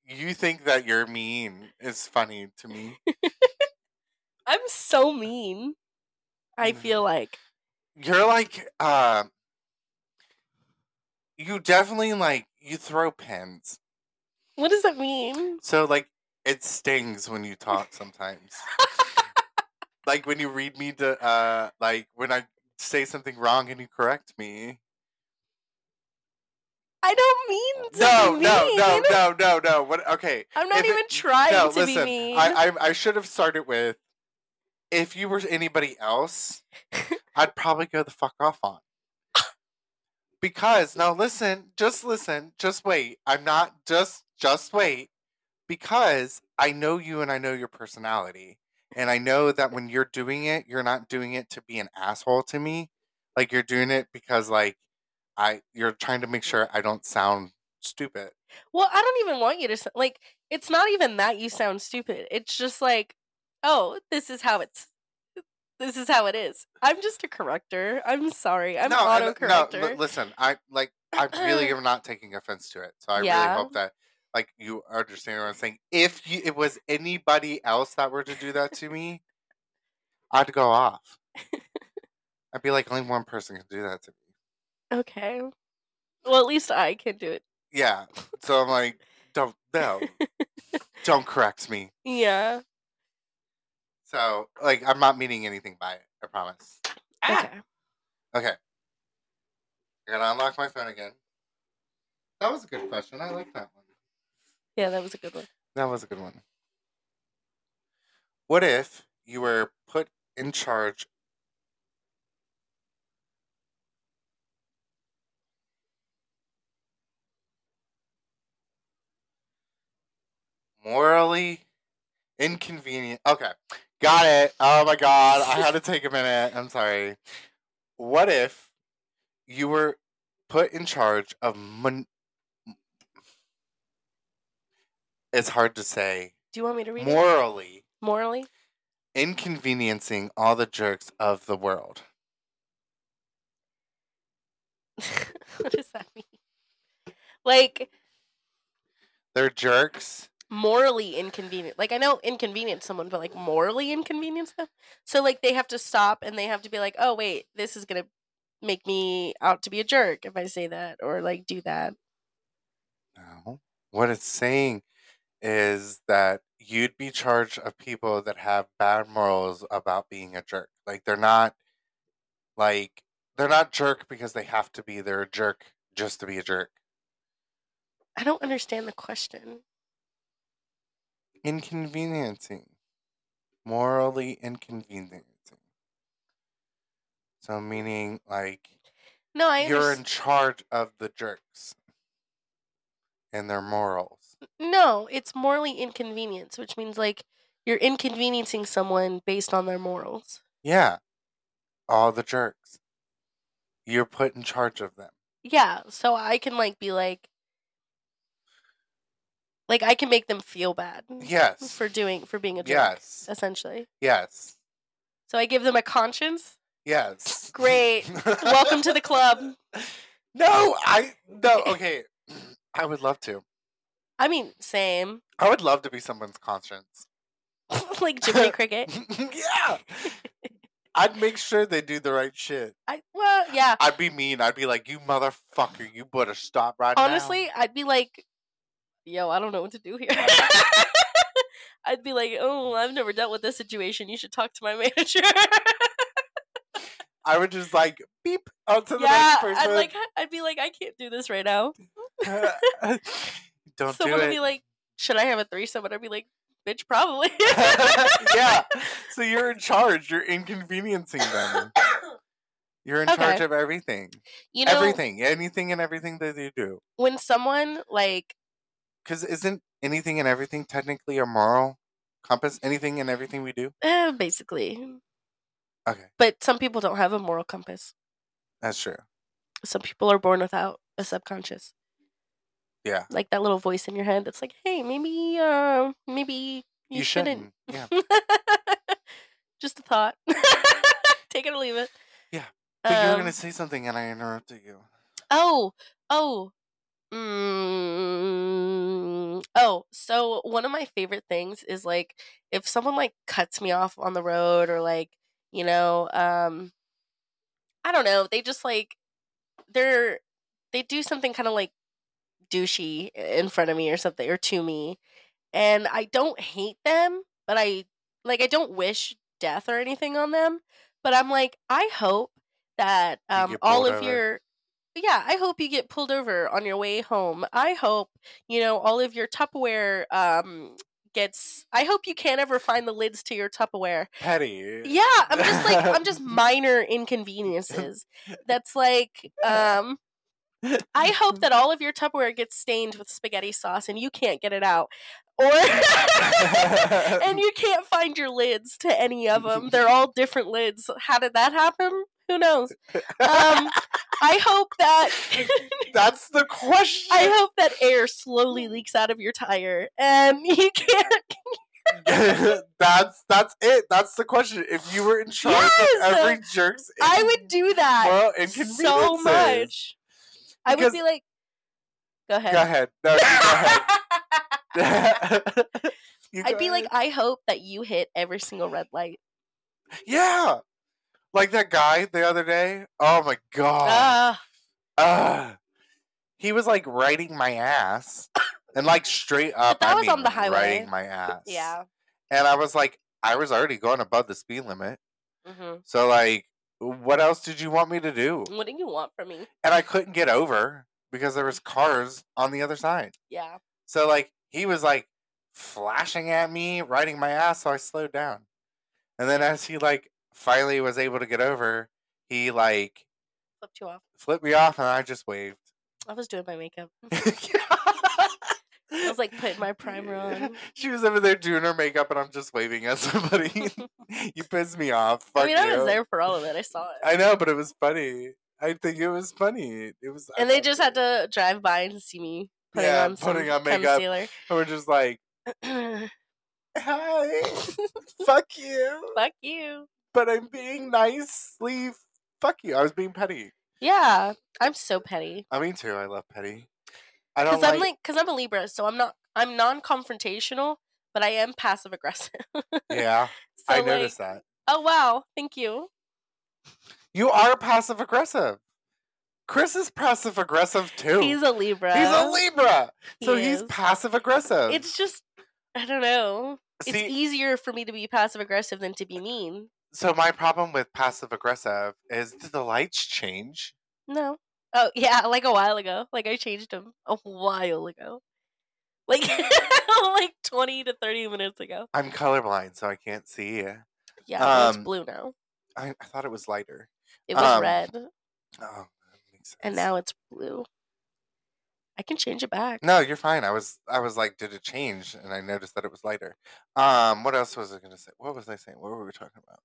you think that you're mean is funny to me. I'm so mean. I feel like. You're like uh you definitely like you throw pins. What does that mean? So like it stings when you talk sometimes. like when you read me to uh like when I say something wrong and you correct me. I don't mean to No, be no, mean. no, no, no, no. What okay. I'm not If it- even trying no, to listen. be mean. I, I I should have started with if you were anybody else, I'd probably go the fuck off on. Because now listen, just listen, just wait. I'm not just just wait. Because I know you and I know your personality. And I know that when you're doing it, you're not doing it to be an asshole to me. Like you're doing it because like I you're trying to make sure I don't sound stupid. well, I don't even want you to like. It's not even that you sound stupid. It's just like, oh, this is how it's. This is how it is. I'm just a corrector. I'm sorry. I'm no, I auto don't- no, listen, I like I really am not taking offense to it. So I Yeah. really hope that like you understand what I'm saying. If you, it was anybody else that were to do that to me, I'd go off. I'd be like, only one person can do that to me. okay. Well, at least I can do it. Yeah. So I'm like, don't No. Don't correct me. Yeah. So, like, I'm not meaning anything by it. I promise. Ah! Okay. Okay. I gotta unlock my phone again. That was a good question. I like that one. Yeah, that was a good one. That was a good one. What if you were put in charge? Morally inconvenient. Okay, got it. Oh my god, I had to take a minute. I'm sorry. What if you were put in charge of mon- It's hard to say. Do you want me to read it? Morally Morally? inconveniencing all the jerks of the world. what does that mean? Like They're jerks. morally inconvenient. Like I know inconvenience someone, but like morally inconvenience them. So like they have to stop and they have to be like, oh wait, this is gonna make me out to be a jerk if I say that or like do that. No. What it's saying is that you'd be charged of people that have bad morals about being a jerk. Like they're not like they're not jerk because they have to be. They're a jerk just to be a jerk. I don't understand the question. Inconveniencing. Morally inconveniencing. So meaning like No, I you're understand. in charge of the jerks and their morals. No, it's morally inconvenience, which means like you're inconveniencing someone based on their morals. Yeah. All the jerks. You're put in charge of them. Yeah, so I can like be like like I can make them feel bad Yes. for doing for being a jerk Yes. essentially. Yes. So I give them a conscience. Yes. Great. Welcome to the club. No, I no, okay. I would love to. I mean, same. I would love to be someone's conscience. like Jiminy Cricket. yeah. I'd make sure they do the right shit. I well, yeah. I'd be mean. I'd be like, "You motherfucker, you better stop right now." Honestly, I'd be like, yo, I don't know what to do here. I'd be like, oh, I've never dealt with this situation. You should talk to my manager. I would just like beep out to the yeah, next person. I'd like, I'd be like, I can't do this right now. Don't Someone do would it. be like, should I have a threesome? And I'd be like, bitch, probably. yeah. So you're in charge. You're inconveniencing them. You're in charge of everything. You know, everything. Anything and everything that you do. when someone like Because isn't anything and everything technically a moral compass? Anything and everything we do? eh, basically, Okay. but some people don't have a moral compass. That's true. Some people are born without a subconscious. Yeah. Like that little voice in your head that's like, hey, maybe, uh, maybe you, You shouldn't. Yeah. Just a thought. Take it or leave it. Yeah, But you were Um, going to say something and I interrupted you. Oh, oh. Mm, oh, so one of my favorite things is like if someone like cuts me off on the road or like, you know, um I don't know, they just like they're they do something kind of like douchey in front of me or something or to me. And I don't hate them, but I like I don't wish death or anything on them, but I'm like I hope that um all of over. your yeah, I hope you get pulled over on your way home. I hope, you know, all of your Tupperware um gets I hope you can't ever find the lids to your Tupperware. Petty. Yeah, I'm just like I'm just minor inconveniences. That's like um I hope that all of your Tupperware gets stained with spaghetti sauce and you can't get it out. Or and you can't find your lids to any of them. They're all different lids. How did that happen? Who knows? Um I hope that That's the question. I hope that air slowly leaks out of your tire and you can't that's that's it. That's the question. If you were in charge Yes! of every jerk's, I would do that Well, so much. I would be like Go ahead. Go ahead. No, go ahead. You I'd go be like. I hope that you hit every single red light. yeah, like that guy the other day. Oh my god. Ah, Ah. he was like riding my ass and like straight up. that I was on the highway. riding my ass. Yeah. and I was like, I was already going above the speed limit. hmm So like, what else did you want me to do? What did you want from me? And I couldn't get over because there was cars on the other side. Yeah. So like he was like flashing at me, riding my ass, so I slowed down. And then as he like finally was able to get over, he like Flipped you off. flipped me off and I just waved. I was doing my makeup. I was like putting my primer on. She was over there doing her makeup and I'm just waving at somebody. you pissed me off. Fuck I mean, I was there for all of it. I saw it. I know, but it was funny. I think it was funny. It was I and they just it. had to drive by and see me putting Yeah, on some putting on makeup. concealer. And we're just like, hi, fuck you. Fuck you. But I'm being nicely. Fuck you. I was being petty. Yeah, I'm so petty. Uh, I mean, too. I love petty. I don't Because like. I'm like, because I'm a Libra, so I'm not, I'm non-confrontational, but I am passive aggressive. yeah, so I like, noticed that. oh wow, thank you. You are passive aggressive. Chris is passive aggressive too. He's a Libra. He's a Libra, so He he's passive aggressive. It's just, I don't know. It's easier for me to be passive aggressive than to be mean. so my problem with passive aggressive is did the lights change? No. Oh yeah, like a while ago. Like I changed him a while ago. Like like twenty to thirty minutes ago. I'm colorblind, so I can't see. Yeah, well, it's Um, blue now. I, I thought it was lighter. It was um, red, Oh, that makes sense. and now it's blue. I can change it back. No, you're fine. I was I was like, did it change? And I noticed that it was lighter. Um, what else was I gonna say? What was I saying? What were we talking about?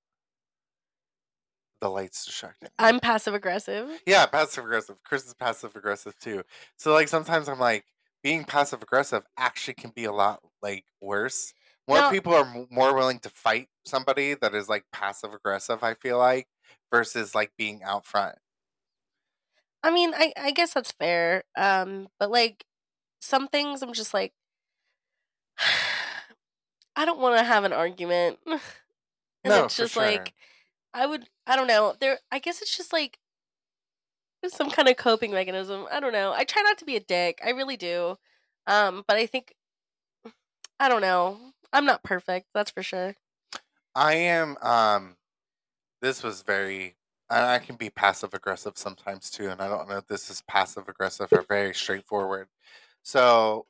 The lights distracting. I'm passive aggressive. Yeah, passive aggressive. Chris is passive aggressive too. So like sometimes I'm like being passive aggressive actually can be a lot like worse. More Now- people are m- more willing to fight somebody that is like passive aggressive. I feel like versus like being out front. I mean, I I guess that's fair. Um, but like some things, I'm just like, I don't want to have an argument. and No, it's for just sure. like, I would. I don't know. There. I guess it's just like some kind of coping mechanism. I don't know. I try not to be a dick. I really do. Um, but I think I don't know. I'm not perfect. That's for sure. I am. Um, this was very. I can be passive aggressive sometimes too, and I don't know if this is passive aggressive or very straightforward. So,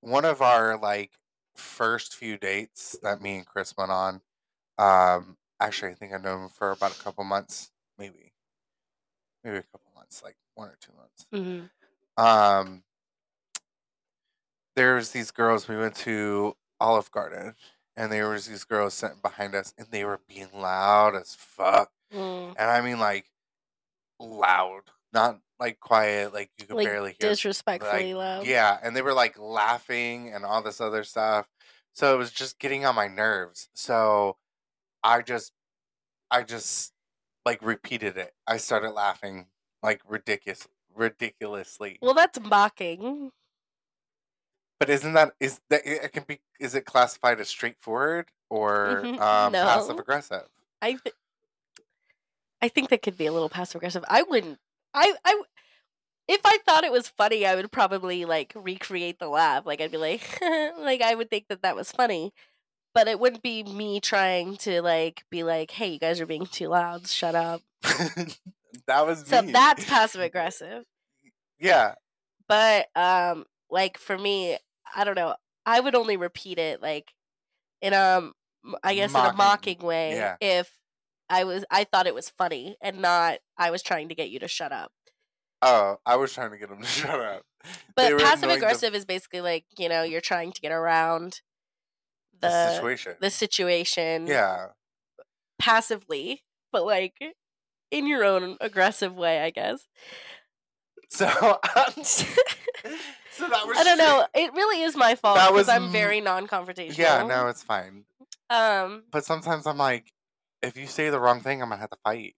one of our like first few dates that me and Chris went on, um, actually, I think I've known him for about a couple months, maybe, maybe a couple months, like one or two months. Mm-hmm. Um, there's these girls. We went to Olive Garden, and there was these girls sitting behind us, and they were being loud as fuck, Mm. and I mean like loud, not like quiet, like you could Like barely hear. disrespectfully like, loud. Yeah, and they were like laughing and all this other stuff. So it was just getting on my nerves. So I just, I just like repeated it. I started laughing like ridiculous, ridiculously. Well, that's mocking. But isn't that is that it can be? Is it classified as straightforward or Mhm, um, passive aggressive? I th- I think that could be a little passive aggressive. I wouldn't. I I if I thought it was funny, I would probably like recreate the laugh. Like I'd be like, like I would think that that was funny, but it wouldn't be me trying to like be like, hey, you guys are being too loud. Shut up. that was So me. that's passive aggressive. Yeah, But um, like for me, I don't know. I would only repeat it like in um, I guess in a Mocking, mocking way yeah. if I was I thought it was funny and not I was trying to get you to shut up. Oh, I was trying to get them to shut up. But passive annoying the- aggressive is basically like you know you're trying to get around the, the situation. the situation yeah, passively, but like in your own aggressive way, I guess. so so that was I don't know. It really is my fault That because was I'm very non-confrontational. Yeah, no, it's fine. Um. But sometimes I'm like, if you say the wrong thing, I'm gonna have to fight.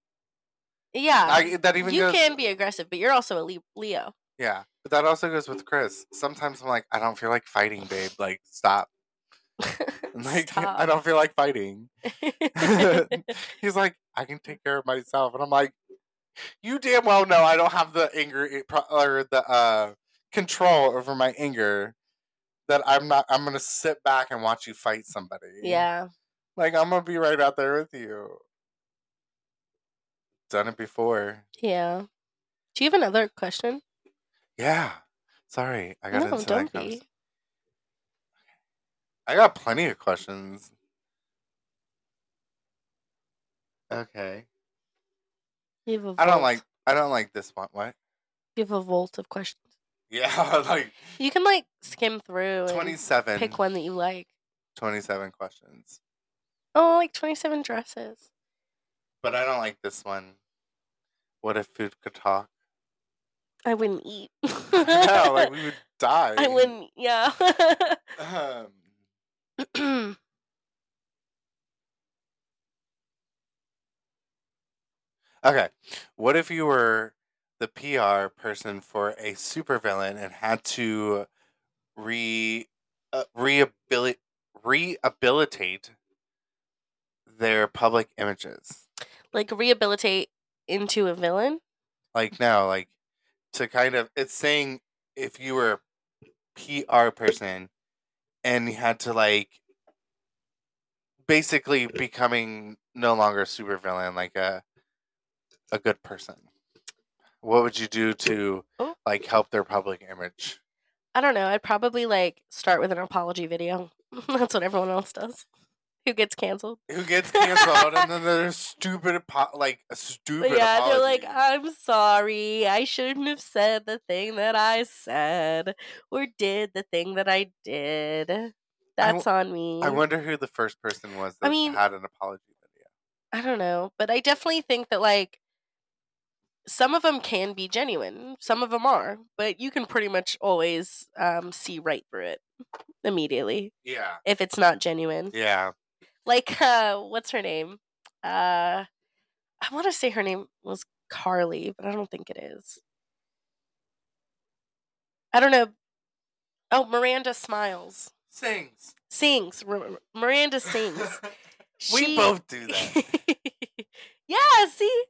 Yeah. I, that even you goes. can be aggressive, but you're also a Leo. Yeah, but that also goes with Chris. Sometimes I'm like, I don't feel like fighting, babe. Like, stop. Like, I don't feel like fighting. He's like, I can take care of myself, and I'm like, you damn well know I don't have the anger or the uh, control over my anger. that I'm not. I'm gonna sit back and watch you fight somebody. Yeah. Like I'm gonna be right out there with you. Done it before. Yeah. Do you have another question? Yeah. Sorry, I got No, into don't that. be. I got plenty of questions. Okay. You have a I don't vault. like. I don't like this one. What? You have a vault of questions. Yeah, like You can like skim through and twenty-seven. pick one that you like. 27 questions. Oh, like twenty-seven dresses. But I don't like this one. What if food could talk? I wouldn't eat. yeah, like we would die. I wouldn't. Yeah. Um, okay. What if you were the PR person for a supervillain and had to re uh, rehabilitate rehabilitate their public images? like rehabilitate into a villain. Like now, like to kind of it's saying if you were a PR person and you had to like basically becoming no longer a supervillain, like a a good person. What would you do to Oh. like help their public image? I don't know. I'd probably like start with an apology video. That's what everyone else does. Who gets canceled? Who gets canceled and then there's stupid like a stupid yeah, apology. they're like, I'm sorry. I shouldn't have said the thing that I said or did the thing that I did. That's on me. I wonder who the first person was I that mean- had an apology video. I don't know, but I definitely think that like some of them can be genuine, some of them are, but you can pretty much always um, see right through it immediately Yeah. if it's not genuine. Yeah. Like, uh, what's her name? Uh, I want to say her name was Carly, but I don't think it is. I don't know. Oh, Miranda Smiles Sings. sings. R- Miranda sings. we She- both do that. yeah, see?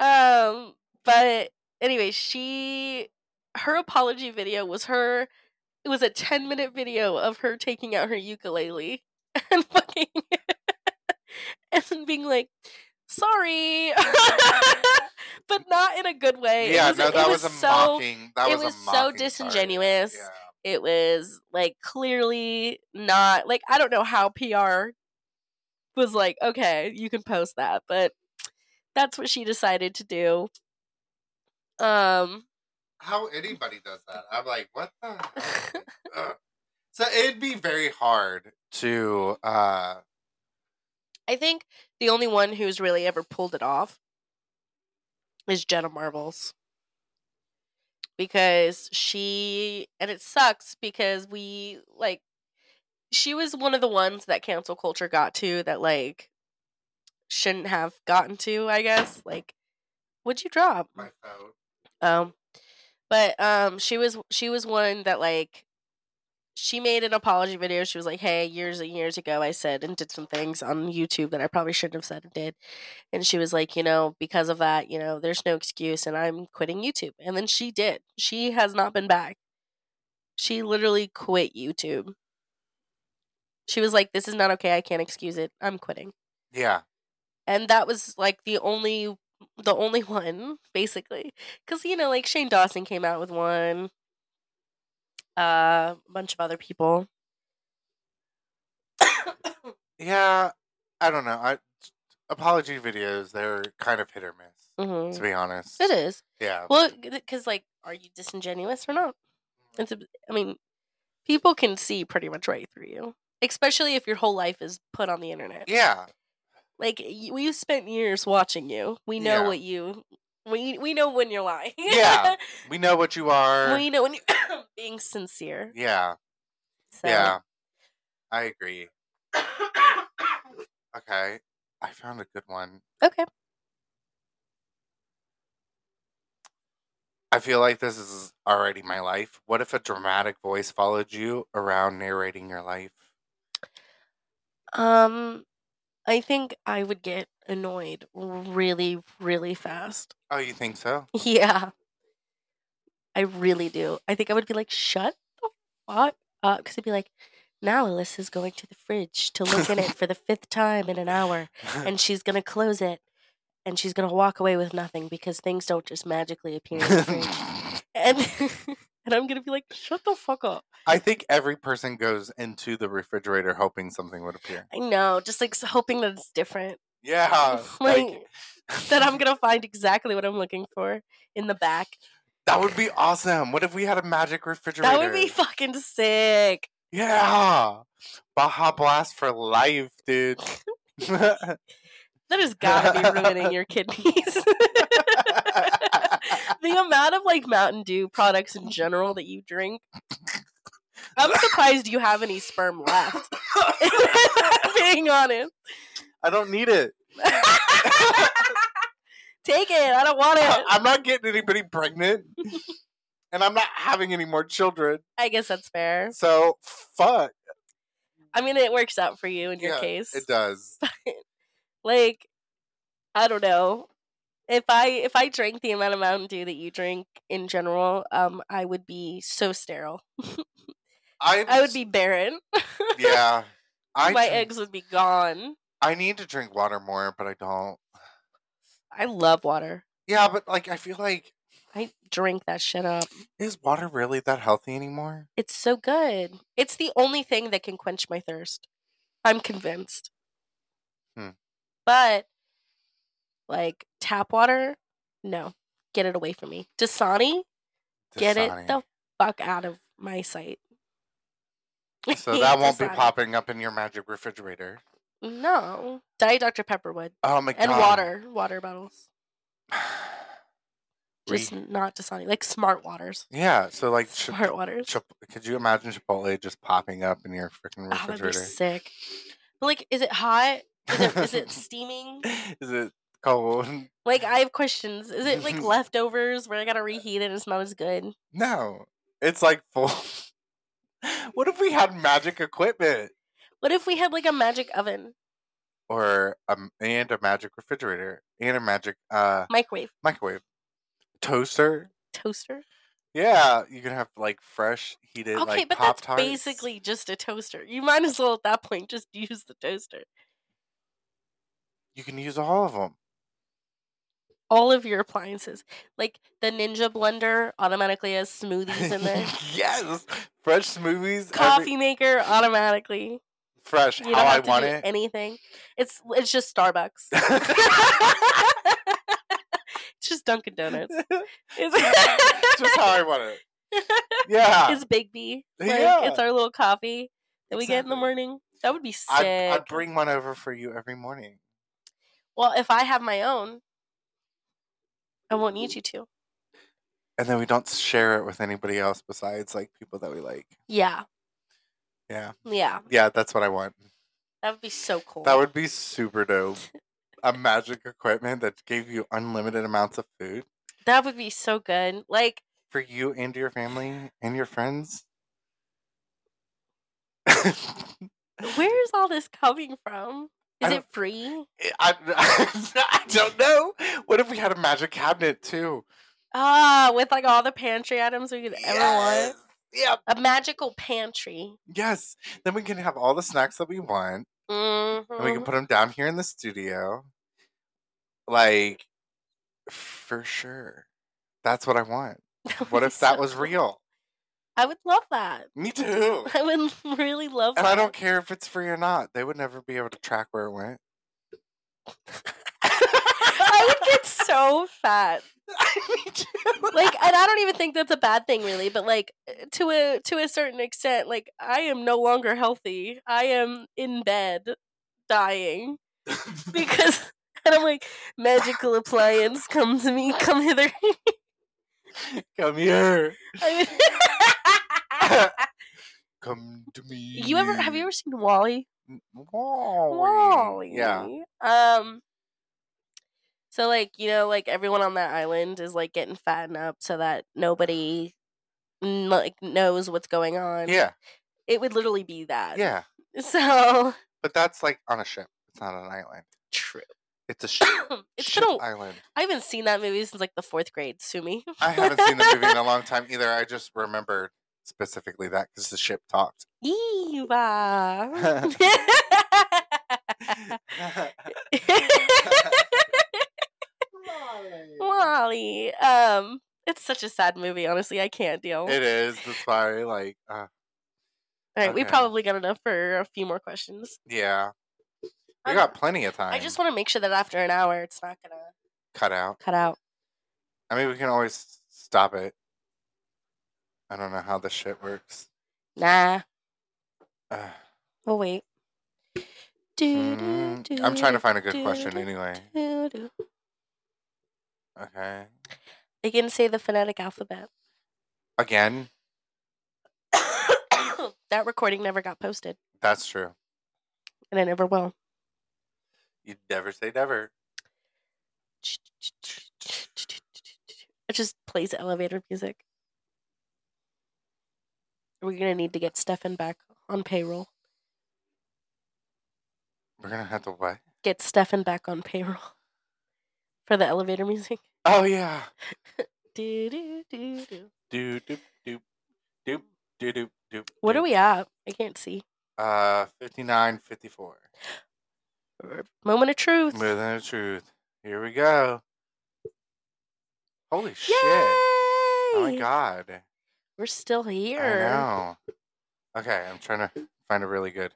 Um, but anyway, she her apology video was her it was a 10 minute video of her taking out her ukulele and fucking and being like sorry but not in a good way yeah, was- no, that was, a so mocking. That it was, was so disingenuous. Yeah. it was like clearly not like I don't know how PR was like, okay, you can post that, but that's what she decided to do. Um How anybody does that? I'm like, what the? So it'd be very hard to. uh I think the only one who's really ever pulled it off is Jenna Marbles. Because she and it sucks because we like she was one of the ones that cancel culture got to that like shouldn't have gotten to, I guess. Like what'd you drop? My phone. Um but um she was she was one that like she made an apology video. She was like, "Hey, years and years ago, I said and did some things on YouTube that I probably shouldn't have said and did." And she was like, "You know, because of that, you know, there's no excuse, and I'm quitting YouTube." And then she did. She has not been back. She literally quit YouTube. She was like, "This is not okay. I can't excuse it. I'm quitting." Yeah. and that was like the only the only one basically because you know like shane dawson came out with one uh, a bunch of other people Yeah. I don't know. I apology videos. They're kind of hit or miss. hmm To be honest. it is Yeah. well because like are you disingenuous or not it's a, i mean people can see pretty much right through you especially if your whole life is put on the internet Yeah. like we've spent years watching you we know Yeah. what you we, we know when you're lying Yeah. We know what you are. we know when you're being sincere yeah. so. Yeah. I agree. Okay. I found a good one. okay I feel like this is already my life. What if a dramatic voice followed you around narrating your life? Um, I think I would get annoyed really, really fast. Oh, you think so? Yeah. I really do. I think I would be like, shut the fuck up. because it'd be like, now Alyssa's going to the fridge to look in it for the fifth time in an hour, and she's gonna close it, and she's gonna walk away with nothing because things don't just magically appear in the fridge. And and I'm gonna be like, shut the fuck up. I think every person goes into the refrigerator hoping something would appear. I know, just like hoping that it's different. Yeah, like that I'm gonna find exactly what I'm looking for in the back. that would be awesome. What if we had a magic refrigerator? That would be fucking sick. yeah, Baja Blast for life, dude. That has gotta be ruining your kidneys. The amount of like Mountain Dew products in general that you drink. I'm surprised you have any sperm left. Being honest. I don't need it. Take it. I don't want it. I'm not getting anybody pregnant, and I'm not having any more children. I guess that's fair. So fuck. I mean, it works out for you in your Yeah, case. It does. like, I don't know. If I if I drank the amount of Mountain Dew that you drink in general, um, I would be so sterile. I I would be barren. Yeah. I My drink- eggs would be gone. I need to drink water more, but I don't. I love water. Yeah, but like I feel like I drink that shit up. is water really that healthy anymore? It's so good. It's the only thing that can quench my thirst. I'm convinced. Hmm. But like tap water, no. Get it away from me. Dasani, get it the fuck out of my sight. So that won't be Dasani. popping up in your magic refrigerator. No. Diet Dr. Pepper would. Oh my god. And water. Water bottles. Re- Just not Dasani. Like smart waters. yeah, so like Chip- Smart waters. Chip- could you imagine Chipotle just popping up in your freaking Oh, that'd be refrigerator? sick. But like, is it hot? Is it, is it steaming? Is it cold? Like, I have questions. Is it like leftovers where I gotta reheat it and it's not as good? No. It's like full What if we had magic equipment? What if we had like a magic oven, Or um and a magic refrigerator and a magic uh microwave, microwave. Toaster? toaster? Yeah, you can have like fresh heated Okay, like but pop that's basically just a toaster. You might as well at that point just use the toaster. you can use all of them. All of your appliances, like the Ninja blender, automatically has smoothies in there. yes, fresh smoothies. every- Coffee maker, automatically. fresh. You don't how I have to want do it. anything. It's it's just Starbucks. it's just Dunkin' Donuts. It's, Just how I want it. Yeah, it's Biggby. Like, Yeah. It's our little coffee that we get in the morning. That would be sick. I'd, I'd bring one over for you every morning. well, if I have my own, I won't need you to. And then we don't share it with anybody else besides like people that we like. Yeah, Yeah. yeah, Yeah, that's what I want. that would be so cool. That would be super dope. A magic equipment that gave you unlimited amounts of food that would be so good. Like, for you and your family and your friends. where's all this coming from? I Is it free? I, I don't know. What if we had a magic cabinet too? Ah, with like all the pantry items we could ever want. Yeah. A magical pantry. Yes. Then we can have all the snacks that we want, and we can Mhm. put them down here in the studio. Like, for sure. That's what I want. What if that was real? I would love that. Me too. I would really love And that. I don't care if it's free or not. They would never be able to track where it went. I would get so fat. Me too. Like, and I don't even think that's a bad thing, really. But like, uh, to a to a certain extent, like I am no longer healthy. I am in bed, dying because, and I'm like, magical appliance, come to me, come hither. Come here. Come to me. you ever have you ever seen WALL-E? WALL-E. WALL-E. Yeah. Um. So like you know like everyone on that island is like getting fattened up so that nobody like knows what's going on. Yeah. It would literally be that. Yeah. So But that's like on a ship. It's not an island. true. It's a ship, It's ship been a, island. I haven't seen that movie since like the fourth grade. Sue me. I haven't seen the movie in a long time either. I just remembered. specifically that because the ship talked. Eva. Molly. Um, it's such a sad movie. Honestly, I can't deal. It is. That's why, like, uh, All right, we probably got enough for a few more questions. yeah, we I'm- got plenty of time. I just want to make sure that after an hour, it's not gonna cut out. cut out. I mean, we can always stop it. I don't know how this shit works. Nah, Uh, we'll wait. mm, I'm trying to find a good question anyway. Okay. You can say the phonetic alphabet. Again, that recording never got posted, that's true. and it never will. You never say never. It just plays elevator music. We're gonna need to get Stefan back on payroll. We're gonna have to what? Get Stefan back on payroll for the elevator music. Oh yeah. Do, do, do, do. Do doop doop doop do doop doop. What are we at? I can't see. Uh, fifty nine, fifty four. Moment of truth. Moment of truth. Here we go. Holy Yay! shit! Oh my god. We're still here. I know. Okay, I'm trying to find a really good.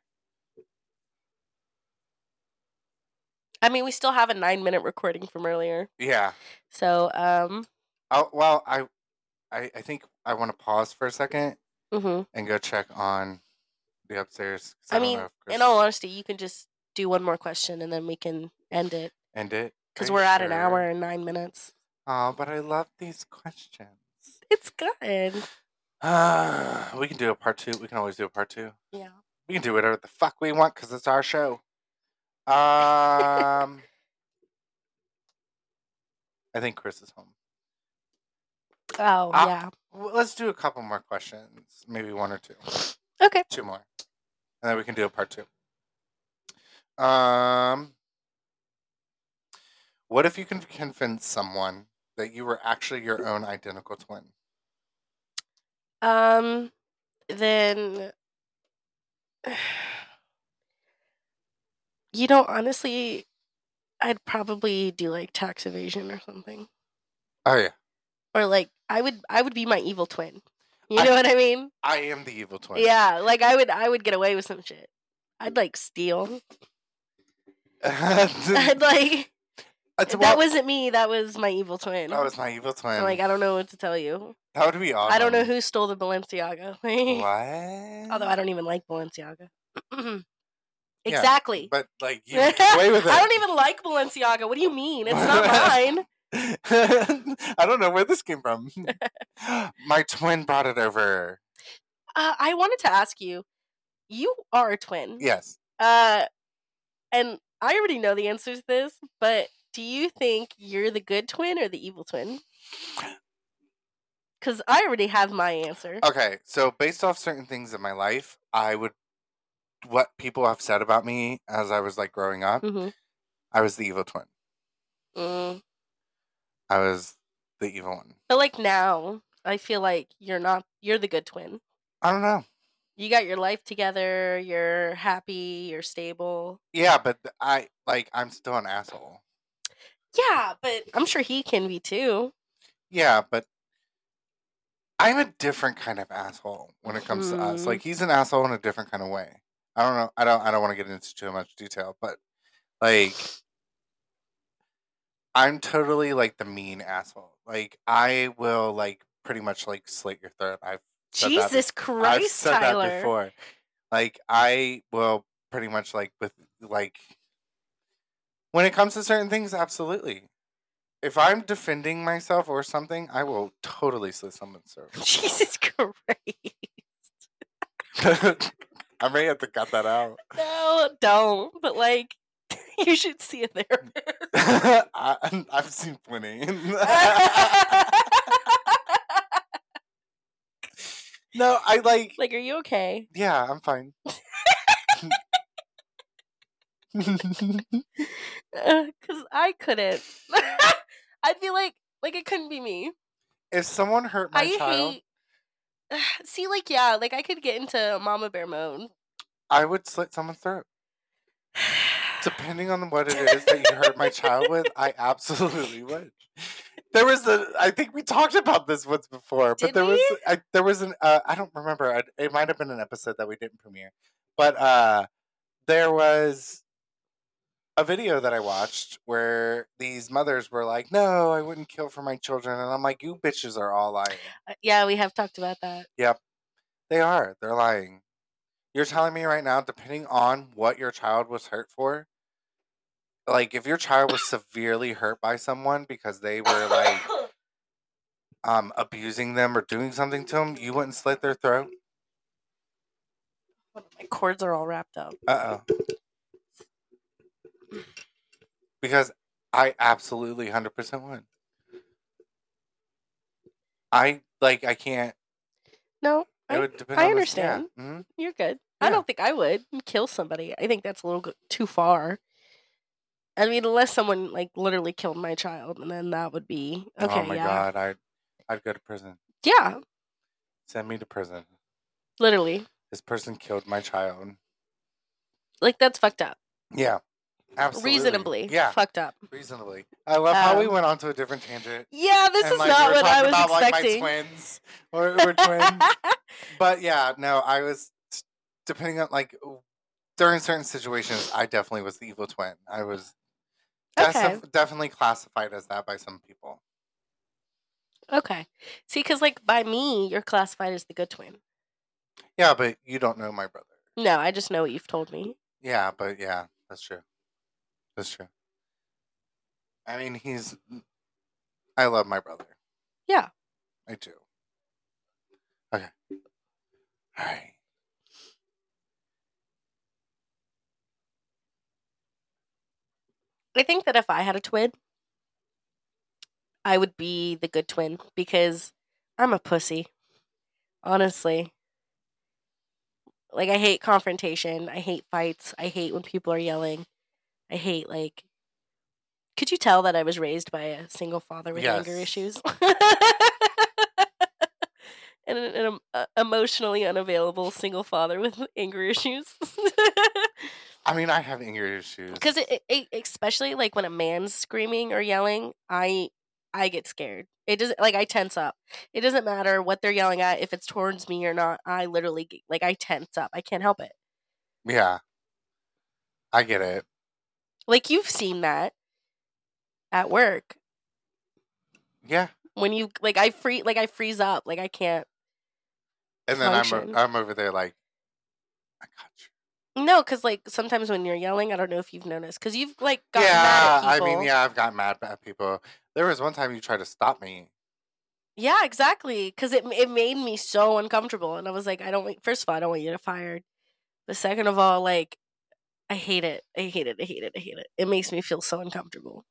I mean, we still have a nine minute recording from earlier. Yeah. So, um, Oh well, I, I, I think I want to pause for a second mhm. and go check on the upstairs. I don't mean, in all honesty, you can just do one more question and then we can end it end it because Are we're you at an hour and nine minutes. Oh, but I love these questions. It's good. Uh, we can do a part two. We can always do a part two. Yeah. We can do whatever the fuck we want because it's our show. Um, I think Chris is home. Oh, Ah. yeah. Well, let's do a couple more questions, maybe one or two, Okay. two more, and then we can do a part two. Um, what if you can convince someone that you were actually your own identical twin? Um, then, you know, honestly, I'd probably do like tax evasion or something. Oh yeah, Or like, I would, I would be my evil twin. You I- know what I mean? I am the evil twin. Yeah, like I would, I would get away with some shit. I'd like steal. I'd like that well- wasn't me. That was my evil twin. that was my evil twin. I'm like I don't know what to tell you. that would be awesome. I don't know who stole the Balenciaga. What? Although I don't even like Balenciaga. exactly. But like you away with it. I don't even like Balenciaga. What do you mean? It's not mine. I don't know where this came from. My twin brought it over. Uh, I wanted to ask you. You are a twin. Yes. Uh, and I already know the answer to this, but do you think you're the good twin or the evil twin? Because I already have my answer. Okay. So based off certain things in my life, I would what people have said about me as I was like growing up, hmm I was the evil twin. Mm. I was the evil one. But like now, I feel like you're not. You're the good twin. I don't know. You got your life together. You're happy. You're stable. Yeah, but I like I'm still an asshole. Yeah, but I'm sure he can be too. Yeah, but I'm a different kind of asshole when it comes to us. Mhm. Like he's an asshole in a different kind of way. I don't know. I don't. I don't want to get into too much detail, but like, I'm totally like the mean asshole. Like I will like pretty much like slit your throat. I've Jesus I've Christ, said Tyler. that before. Like I will pretty much like with like when it comes to certain things, absolutely. If I'm defending myself or something, I will totally slit someone's throat. Jesus Christ. I may have to cut that out. No, don't. But like, you should see a therapist. I, I've seen plenty. No, I like. like, are you okay? Yeah, I'm fine. Because I couldn't. I'd be like, like it couldn't be me. if someone hurt my I child, hate. See, like, yeah, like I could get into mama bear mode. I would slit someone's throat. Depending on what it is that you hurt my child with, I absolutely would. There was a, I think we talked about this once before, but Did there was, we? I, there was an, uh, I don't remember. I, it might have been an episode that we didn't premiere, but uh, there was a video that I watched where these mothers were like, "No, I wouldn't kill for my children," and I'm like, "You bitches are all lying. Uh, Yeah, we have talked about that. Yep, they are. They're lying. You're telling me right now, depending on what your child was hurt for, like if your child was severely hurt by someone because they were like um abusing them or doing something to them, you wouldn't slit their throat. My cords are all wrapped up. Uh oh. Because I absolutely hundred percent would. I like. I can't. No, It I, would depend. I on the- yeah, understand. mhm. you're good. I don't think I would kill somebody. I think that's a little too far. I mean, unless someone like literally killed my child, and then that would be okay. oh my yeah, god! I I'd go to prison. yeah, Send me to prison. literally. This person killed my child. Like that's fucked up. Yeah. Absolutely. Reasonably, Yeah. fucked up. Reasonably. I love how we Um, went on to a different tangent. Yeah, this and, is like, not we were what I talking was about, like, my twins. Or we're twins. but yeah, no, I was depending on like during certain situations, I definitely was the evil twin. I was that's Okay. definitely classified as that by some people. okay. See, because like by me, you're classified as the good twin. Yeah, but you don't know my brother. No, I just know what you've told me. Yeah, but yeah, that's true. That's true. I mean, he's. I love my brother. Yeah. I do. Okay. All right. I think that if I had a twin, I would be the good twin because I'm a pussy. Honestly. Like I hate confrontation. I hate fights. I hate when people are yelling. I hate like Could you tell that I was raised by a single father with anger issues? and an, an uh, emotionally unavailable single father with anger issues. I mean, I have anger issues. because it, it, especially like when a man's screaming or yelling i i get scared it doesn't like i tense up it doesn't matter what they're yelling at if it's towards me or not i literally like i tense up i can't help it Yeah. I get it. like you've seen that at work Yeah. when you like i free like i freeze up like i can't And then I'm Function. o- I'm over there like, I. no because like sometimes when you're yelling i don't know if you've noticed because you've like gotten yeah, mad at I people mean, yeah, I've gotten mad at people. There was one time you tried to stop me. Yeah, exactly. Because it it made me so uncomfortable, and I was like, I don't. want- First of all, I don't want you to fired. But second of all, like, I hate it. I hate it. I hate it. I hate it. It makes me feel so uncomfortable.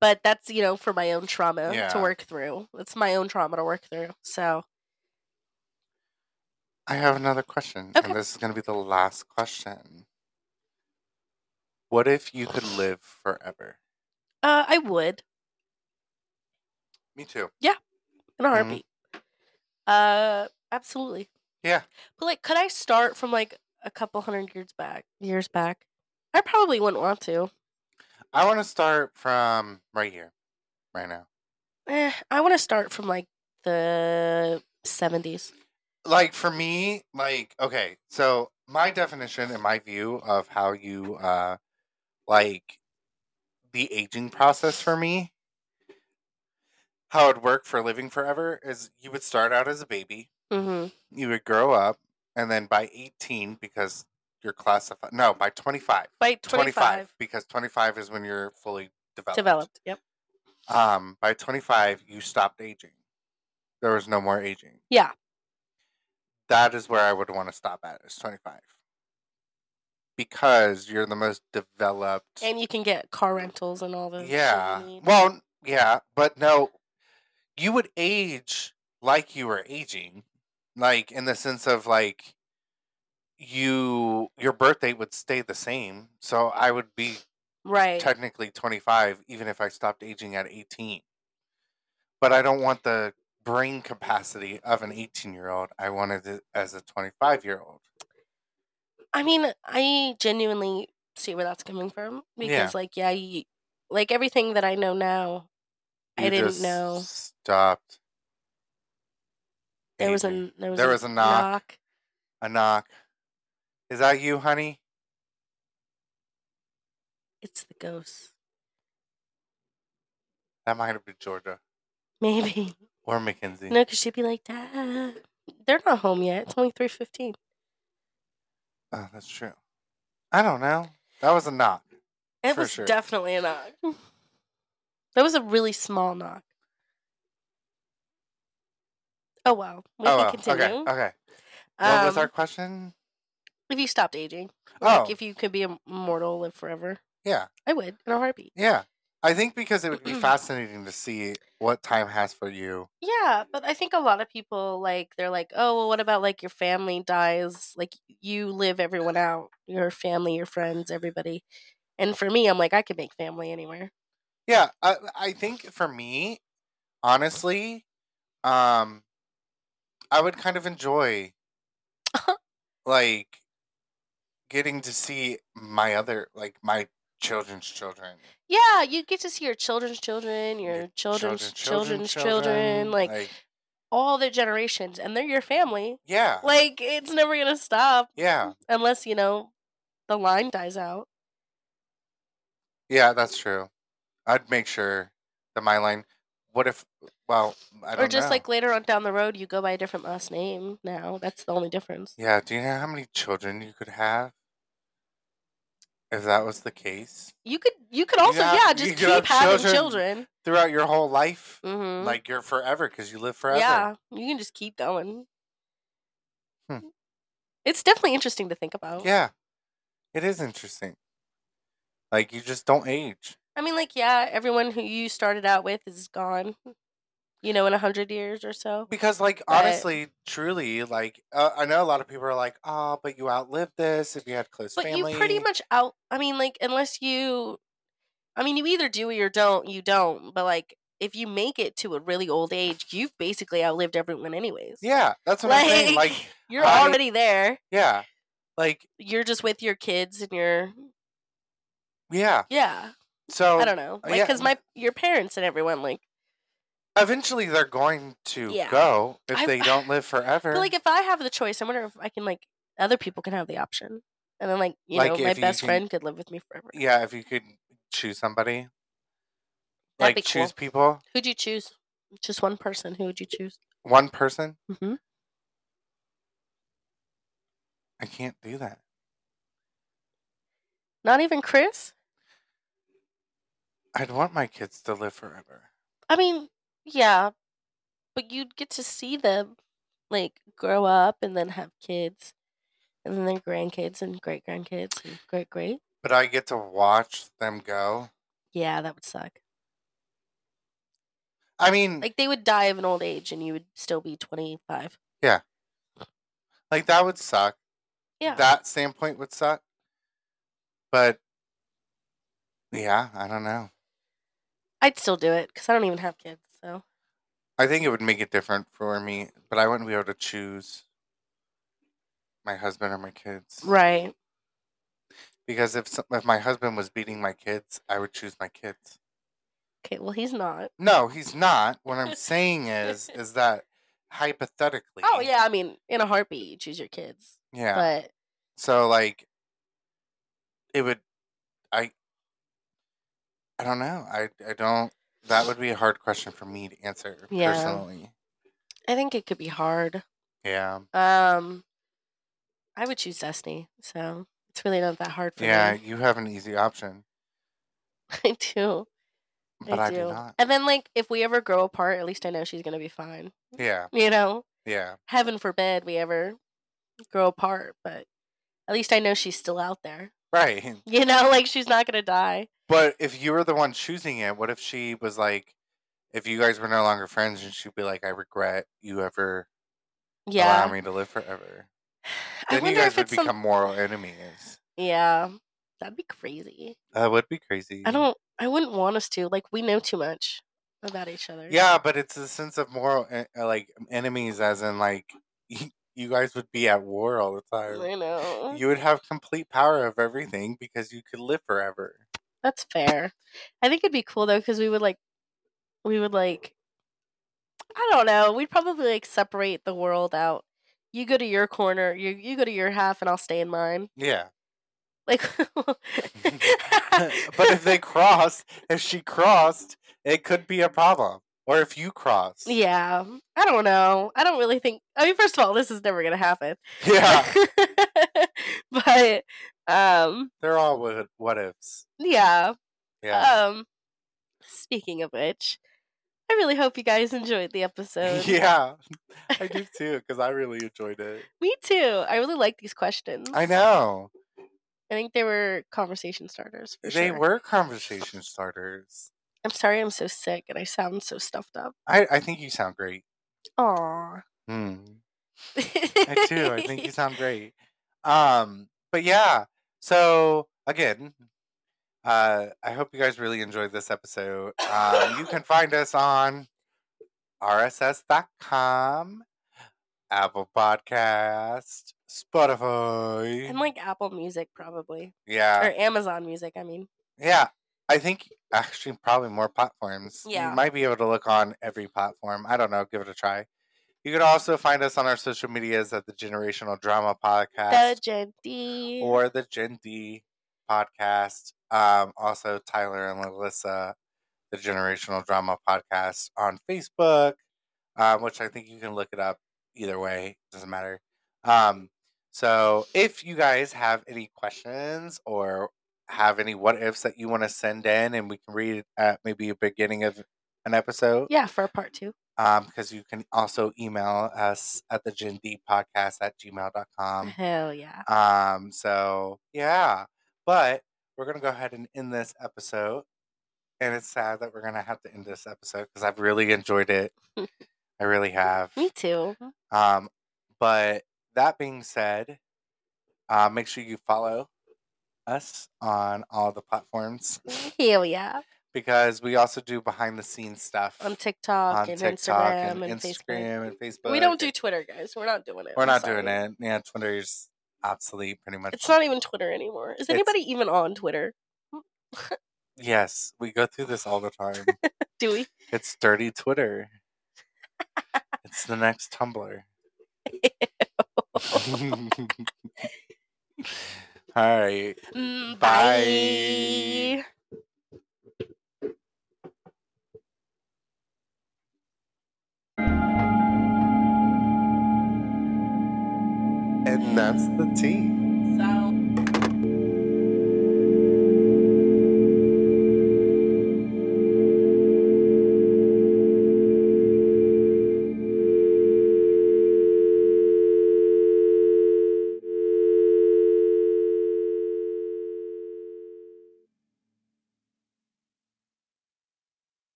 But that's you know for my own trauma Yeah. to work through. It's my own trauma to work through. So I have another question, Okay. and this is going to be the last question. What if you could live forever? uh, I would Me too. Yeah. In a Mhm. heartbeat. Uh, absolutely. Yeah. But like, could I start from like a couple hundred years back? Years back, I probably wouldn't want to. I want to start from right here, right now. Eh, I want to start from like the seventies. Like for me, like okay, so my definition and my view of how you uh like the aging process for me, how it'd work for living forever is you would start out as a baby, Mm-hmm. you would grow up, and then by 18, because you're classified, no, by 25, By 25, 25, because 25 is when you're fully developed. developed. Yep. Um, by 25, you stopped aging. There was no more aging. Yeah. That is where I would want to stop at, is 25. Because you're the most developed. And you can get car rentals and all the yeah. Well, yeah, but no, you would age like you were aging. Like, in the sense of, like, you your birth date would stay the same so i would be right. technically 25 even if i stopped aging at 18 but i don't want the brain capacity of an 18 year old. I wanted it as a 25 year old. I mean, I genuinely see where that's coming from because, Yeah. like, yeah, you, like everything that I know now, I didn't know. Stopped. there was a there was, There a, was a knock. a knock. Is that you, honey? It's the ghost, That might have been Georgia maybe. Or Mackenzie. No, because she'd be like, Dad, they're not home yet. It's only three fifteen. Oh, that's true. I don't know. That was a knock. It was sure. definitely a knock. That was a really small knock. Oh well, we oh, can well, continue. okay. Okay. What was Um, our question? If you stopped aging, Oh, like if you could be immortal, live forever, yeah. I would in a heartbeat. Yeah. I think because it would be fascinating to see what time has for you. Yeah, but I think a lot of people like they're like, oh, well, what about like your family dies? Like you live everyone out, your family, your friends, everybody. And for me, I'm like, I could make family anywhere. Yeah, I, I think for me, honestly, um, I would kind of enjoy like getting to see my other like my children's children. Yeah, you get to see your children's children, your your children's children's children, like, all their generations, and they're your family. yeah, Like it's never gonna stop yeah, unless you know the line dies out. yeah. That's true. I'd make sure that my line. What if? Well, I don't Or just know. like later on down the road, you go by a different last name. Now that's the only difference. Yeah. Do you know how many children you could have? If that was the case You could you could also have- yeah you just could keep have having children children. throughout your whole life, hmm like you're forever because you live forever. yeah, you can just keep going. Hmm. It's definitely interesting to think about. Yeah. It is interesting. Like you just don't age. I mean, like, yeah, everyone who you started out with is gone. You know, in a hundred years or so. Because like But- honestly, truly, like uh, I know a lot of people are like, "Oh, but you outlived this if you had close But family." you pretty much out. I mean, like, unless you, I mean, you either do or you don't. You don't. But like, if you make it to a really old age, you've basically outlived everyone, anyways. Yeah, that's what I'm saying. Like, you're I- already there. yeah. Like, You're just with your kids and your yeah. yeah. So I don't know, like, yeah. because my your parents and everyone like. Eventually they're going to Yeah. go if I- they don't live forever. But like, if I have the choice, I wonder if I can like other people can have the option, and then like you Like, know, my if you best can- friend could live with me forever. yeah, if you could choose somebody. That'd like be choose cool. people, Who'd you choose? Just one person. Who would you choose? one person. Mm-hmm. I can't do that. Not even Chris. I'd want my kids to live forever. I mean, yeah, but you'd get to see them like grow up and then have kids, and then their grandkids and great grandkids and great great. But I get to watch them go. Yeah, that would suck. I mean, Like they would die of an old age, and you would still be twenty five. Yeah, like that would suck. Yeah. That standpoint would suck. But yeah, I don't know. I'd still do it because I don't even have kids. So I think it would make it different for me, but I wouldn't be able to choose my husband or my kids. right. Because if some- if my husband was beating my kids, I would choose my kids. Okay. Well, he's not. No, he's not. What I'm saying is is that hypothetically. Oh yeah. I mean, in a heartbeat, you choose your kids. Yeah. But So like it would I I don't know. I I don't that would be a hard question for me to answer Yeah. personally. I think it could be hard. Yeah. Um, I would choose Destiny. So it's really not that hard for me. Yeah, me. you have an easy option, I do. but I, do. do not. And then, like, if we ever grow apart, at least I know she's gonna be fine. Yeah. You know, Yeah. heaven forbid we ever grow apart, but at least I know she's still out there. Right. You know, like she's not gonna die. But if you were the one choosing it, what if she was like if you guys were no longer friends and she'd be like, I regret you ever Yeah. allowing me to live forever. Then you guys would become some. moral enemies. Yeah, that'd be crazy. That would be crazy. I don't. I wouldn't want us to. Like, we know too much. about each other. Yeah, but it's a sense of moral, eh, like enemies, as in like you guys would be at war all the time. I know. You would have complete power of everything because you could live forever. That's fair. I think it'd be cool though because we would like, we would like, I don't know. We'd probably like separate the world out. You go to your corner. You you go to your half, and I'll stay in mine. Yeah. Like, but if they crossed, if she crossed, it could be a problem. Or if you cross. yeah, I don't know. I don't really think. I mean, first of all, this is never gonna happen. Yeah. but um, They're all what, what ifs. yeah. Yeah. Um, speaking of which, I really hope you guys enjoyed the episode. yeah. I do too, because I really enjoyed it. Me too. I really like these questions. I know. I think they were conversation starters. For They sure. were conversation starters. I'm sorry, I'm so sick and I sound so stuffed up. I, I think you sound great. Aww. Hmm. I do. I think you sound great. Um, but yeah. So again, uh, I hope you guys really enjoyed this episode. Um, you can find us on rss.com, Apple Podcast, Spotify. and like Apple Music, probably. yeah, or Amazon Music, I mean. yeah. I think actually probably more platforms. Yeah. You might be able to look on every platform. I don't know. Give it a try. You could also find us on our social medias at the Generational Drama Podcast. The Gen D. or the Gen D podcast. Um, also, Tyler and Alyssa, the Generational Drama podcast on Facebook, um, which I think you can look it up either way. Doesn't matter. Um, so, if you guys have any questions or have any what ifs that you want to send in, and we can read at maybe a beginning of an episode, yeah, for part two. um, because you can also email us at the Gen D podcast at gmail.com. Hell yeah. Um, so yeah, but we're gonna go ahead and end this episode, and it's sad that we're gonna have to end this episode because I've really enjoyed it. I really have. Me too. Um, but that being said, uh, make sure you follow us on all the platforms Hell yeah. because we also do behind the scenes stuff On TikTok on and TikTok Instagram and, and, Instagram Facebook. and Facebook. We don't do Twitter, guys. We're not doing it. We're I'm not sorry. doing it. Yeah, Twitter's obsolete pretty much. It's not even Twitter anymore. Is It's- anybody even on Twitter? Yes, we go through this all the time. Do we? It's dirty Twitter. it's the next Tumblr. All right. Mm, Bye. bye. And that's the tea.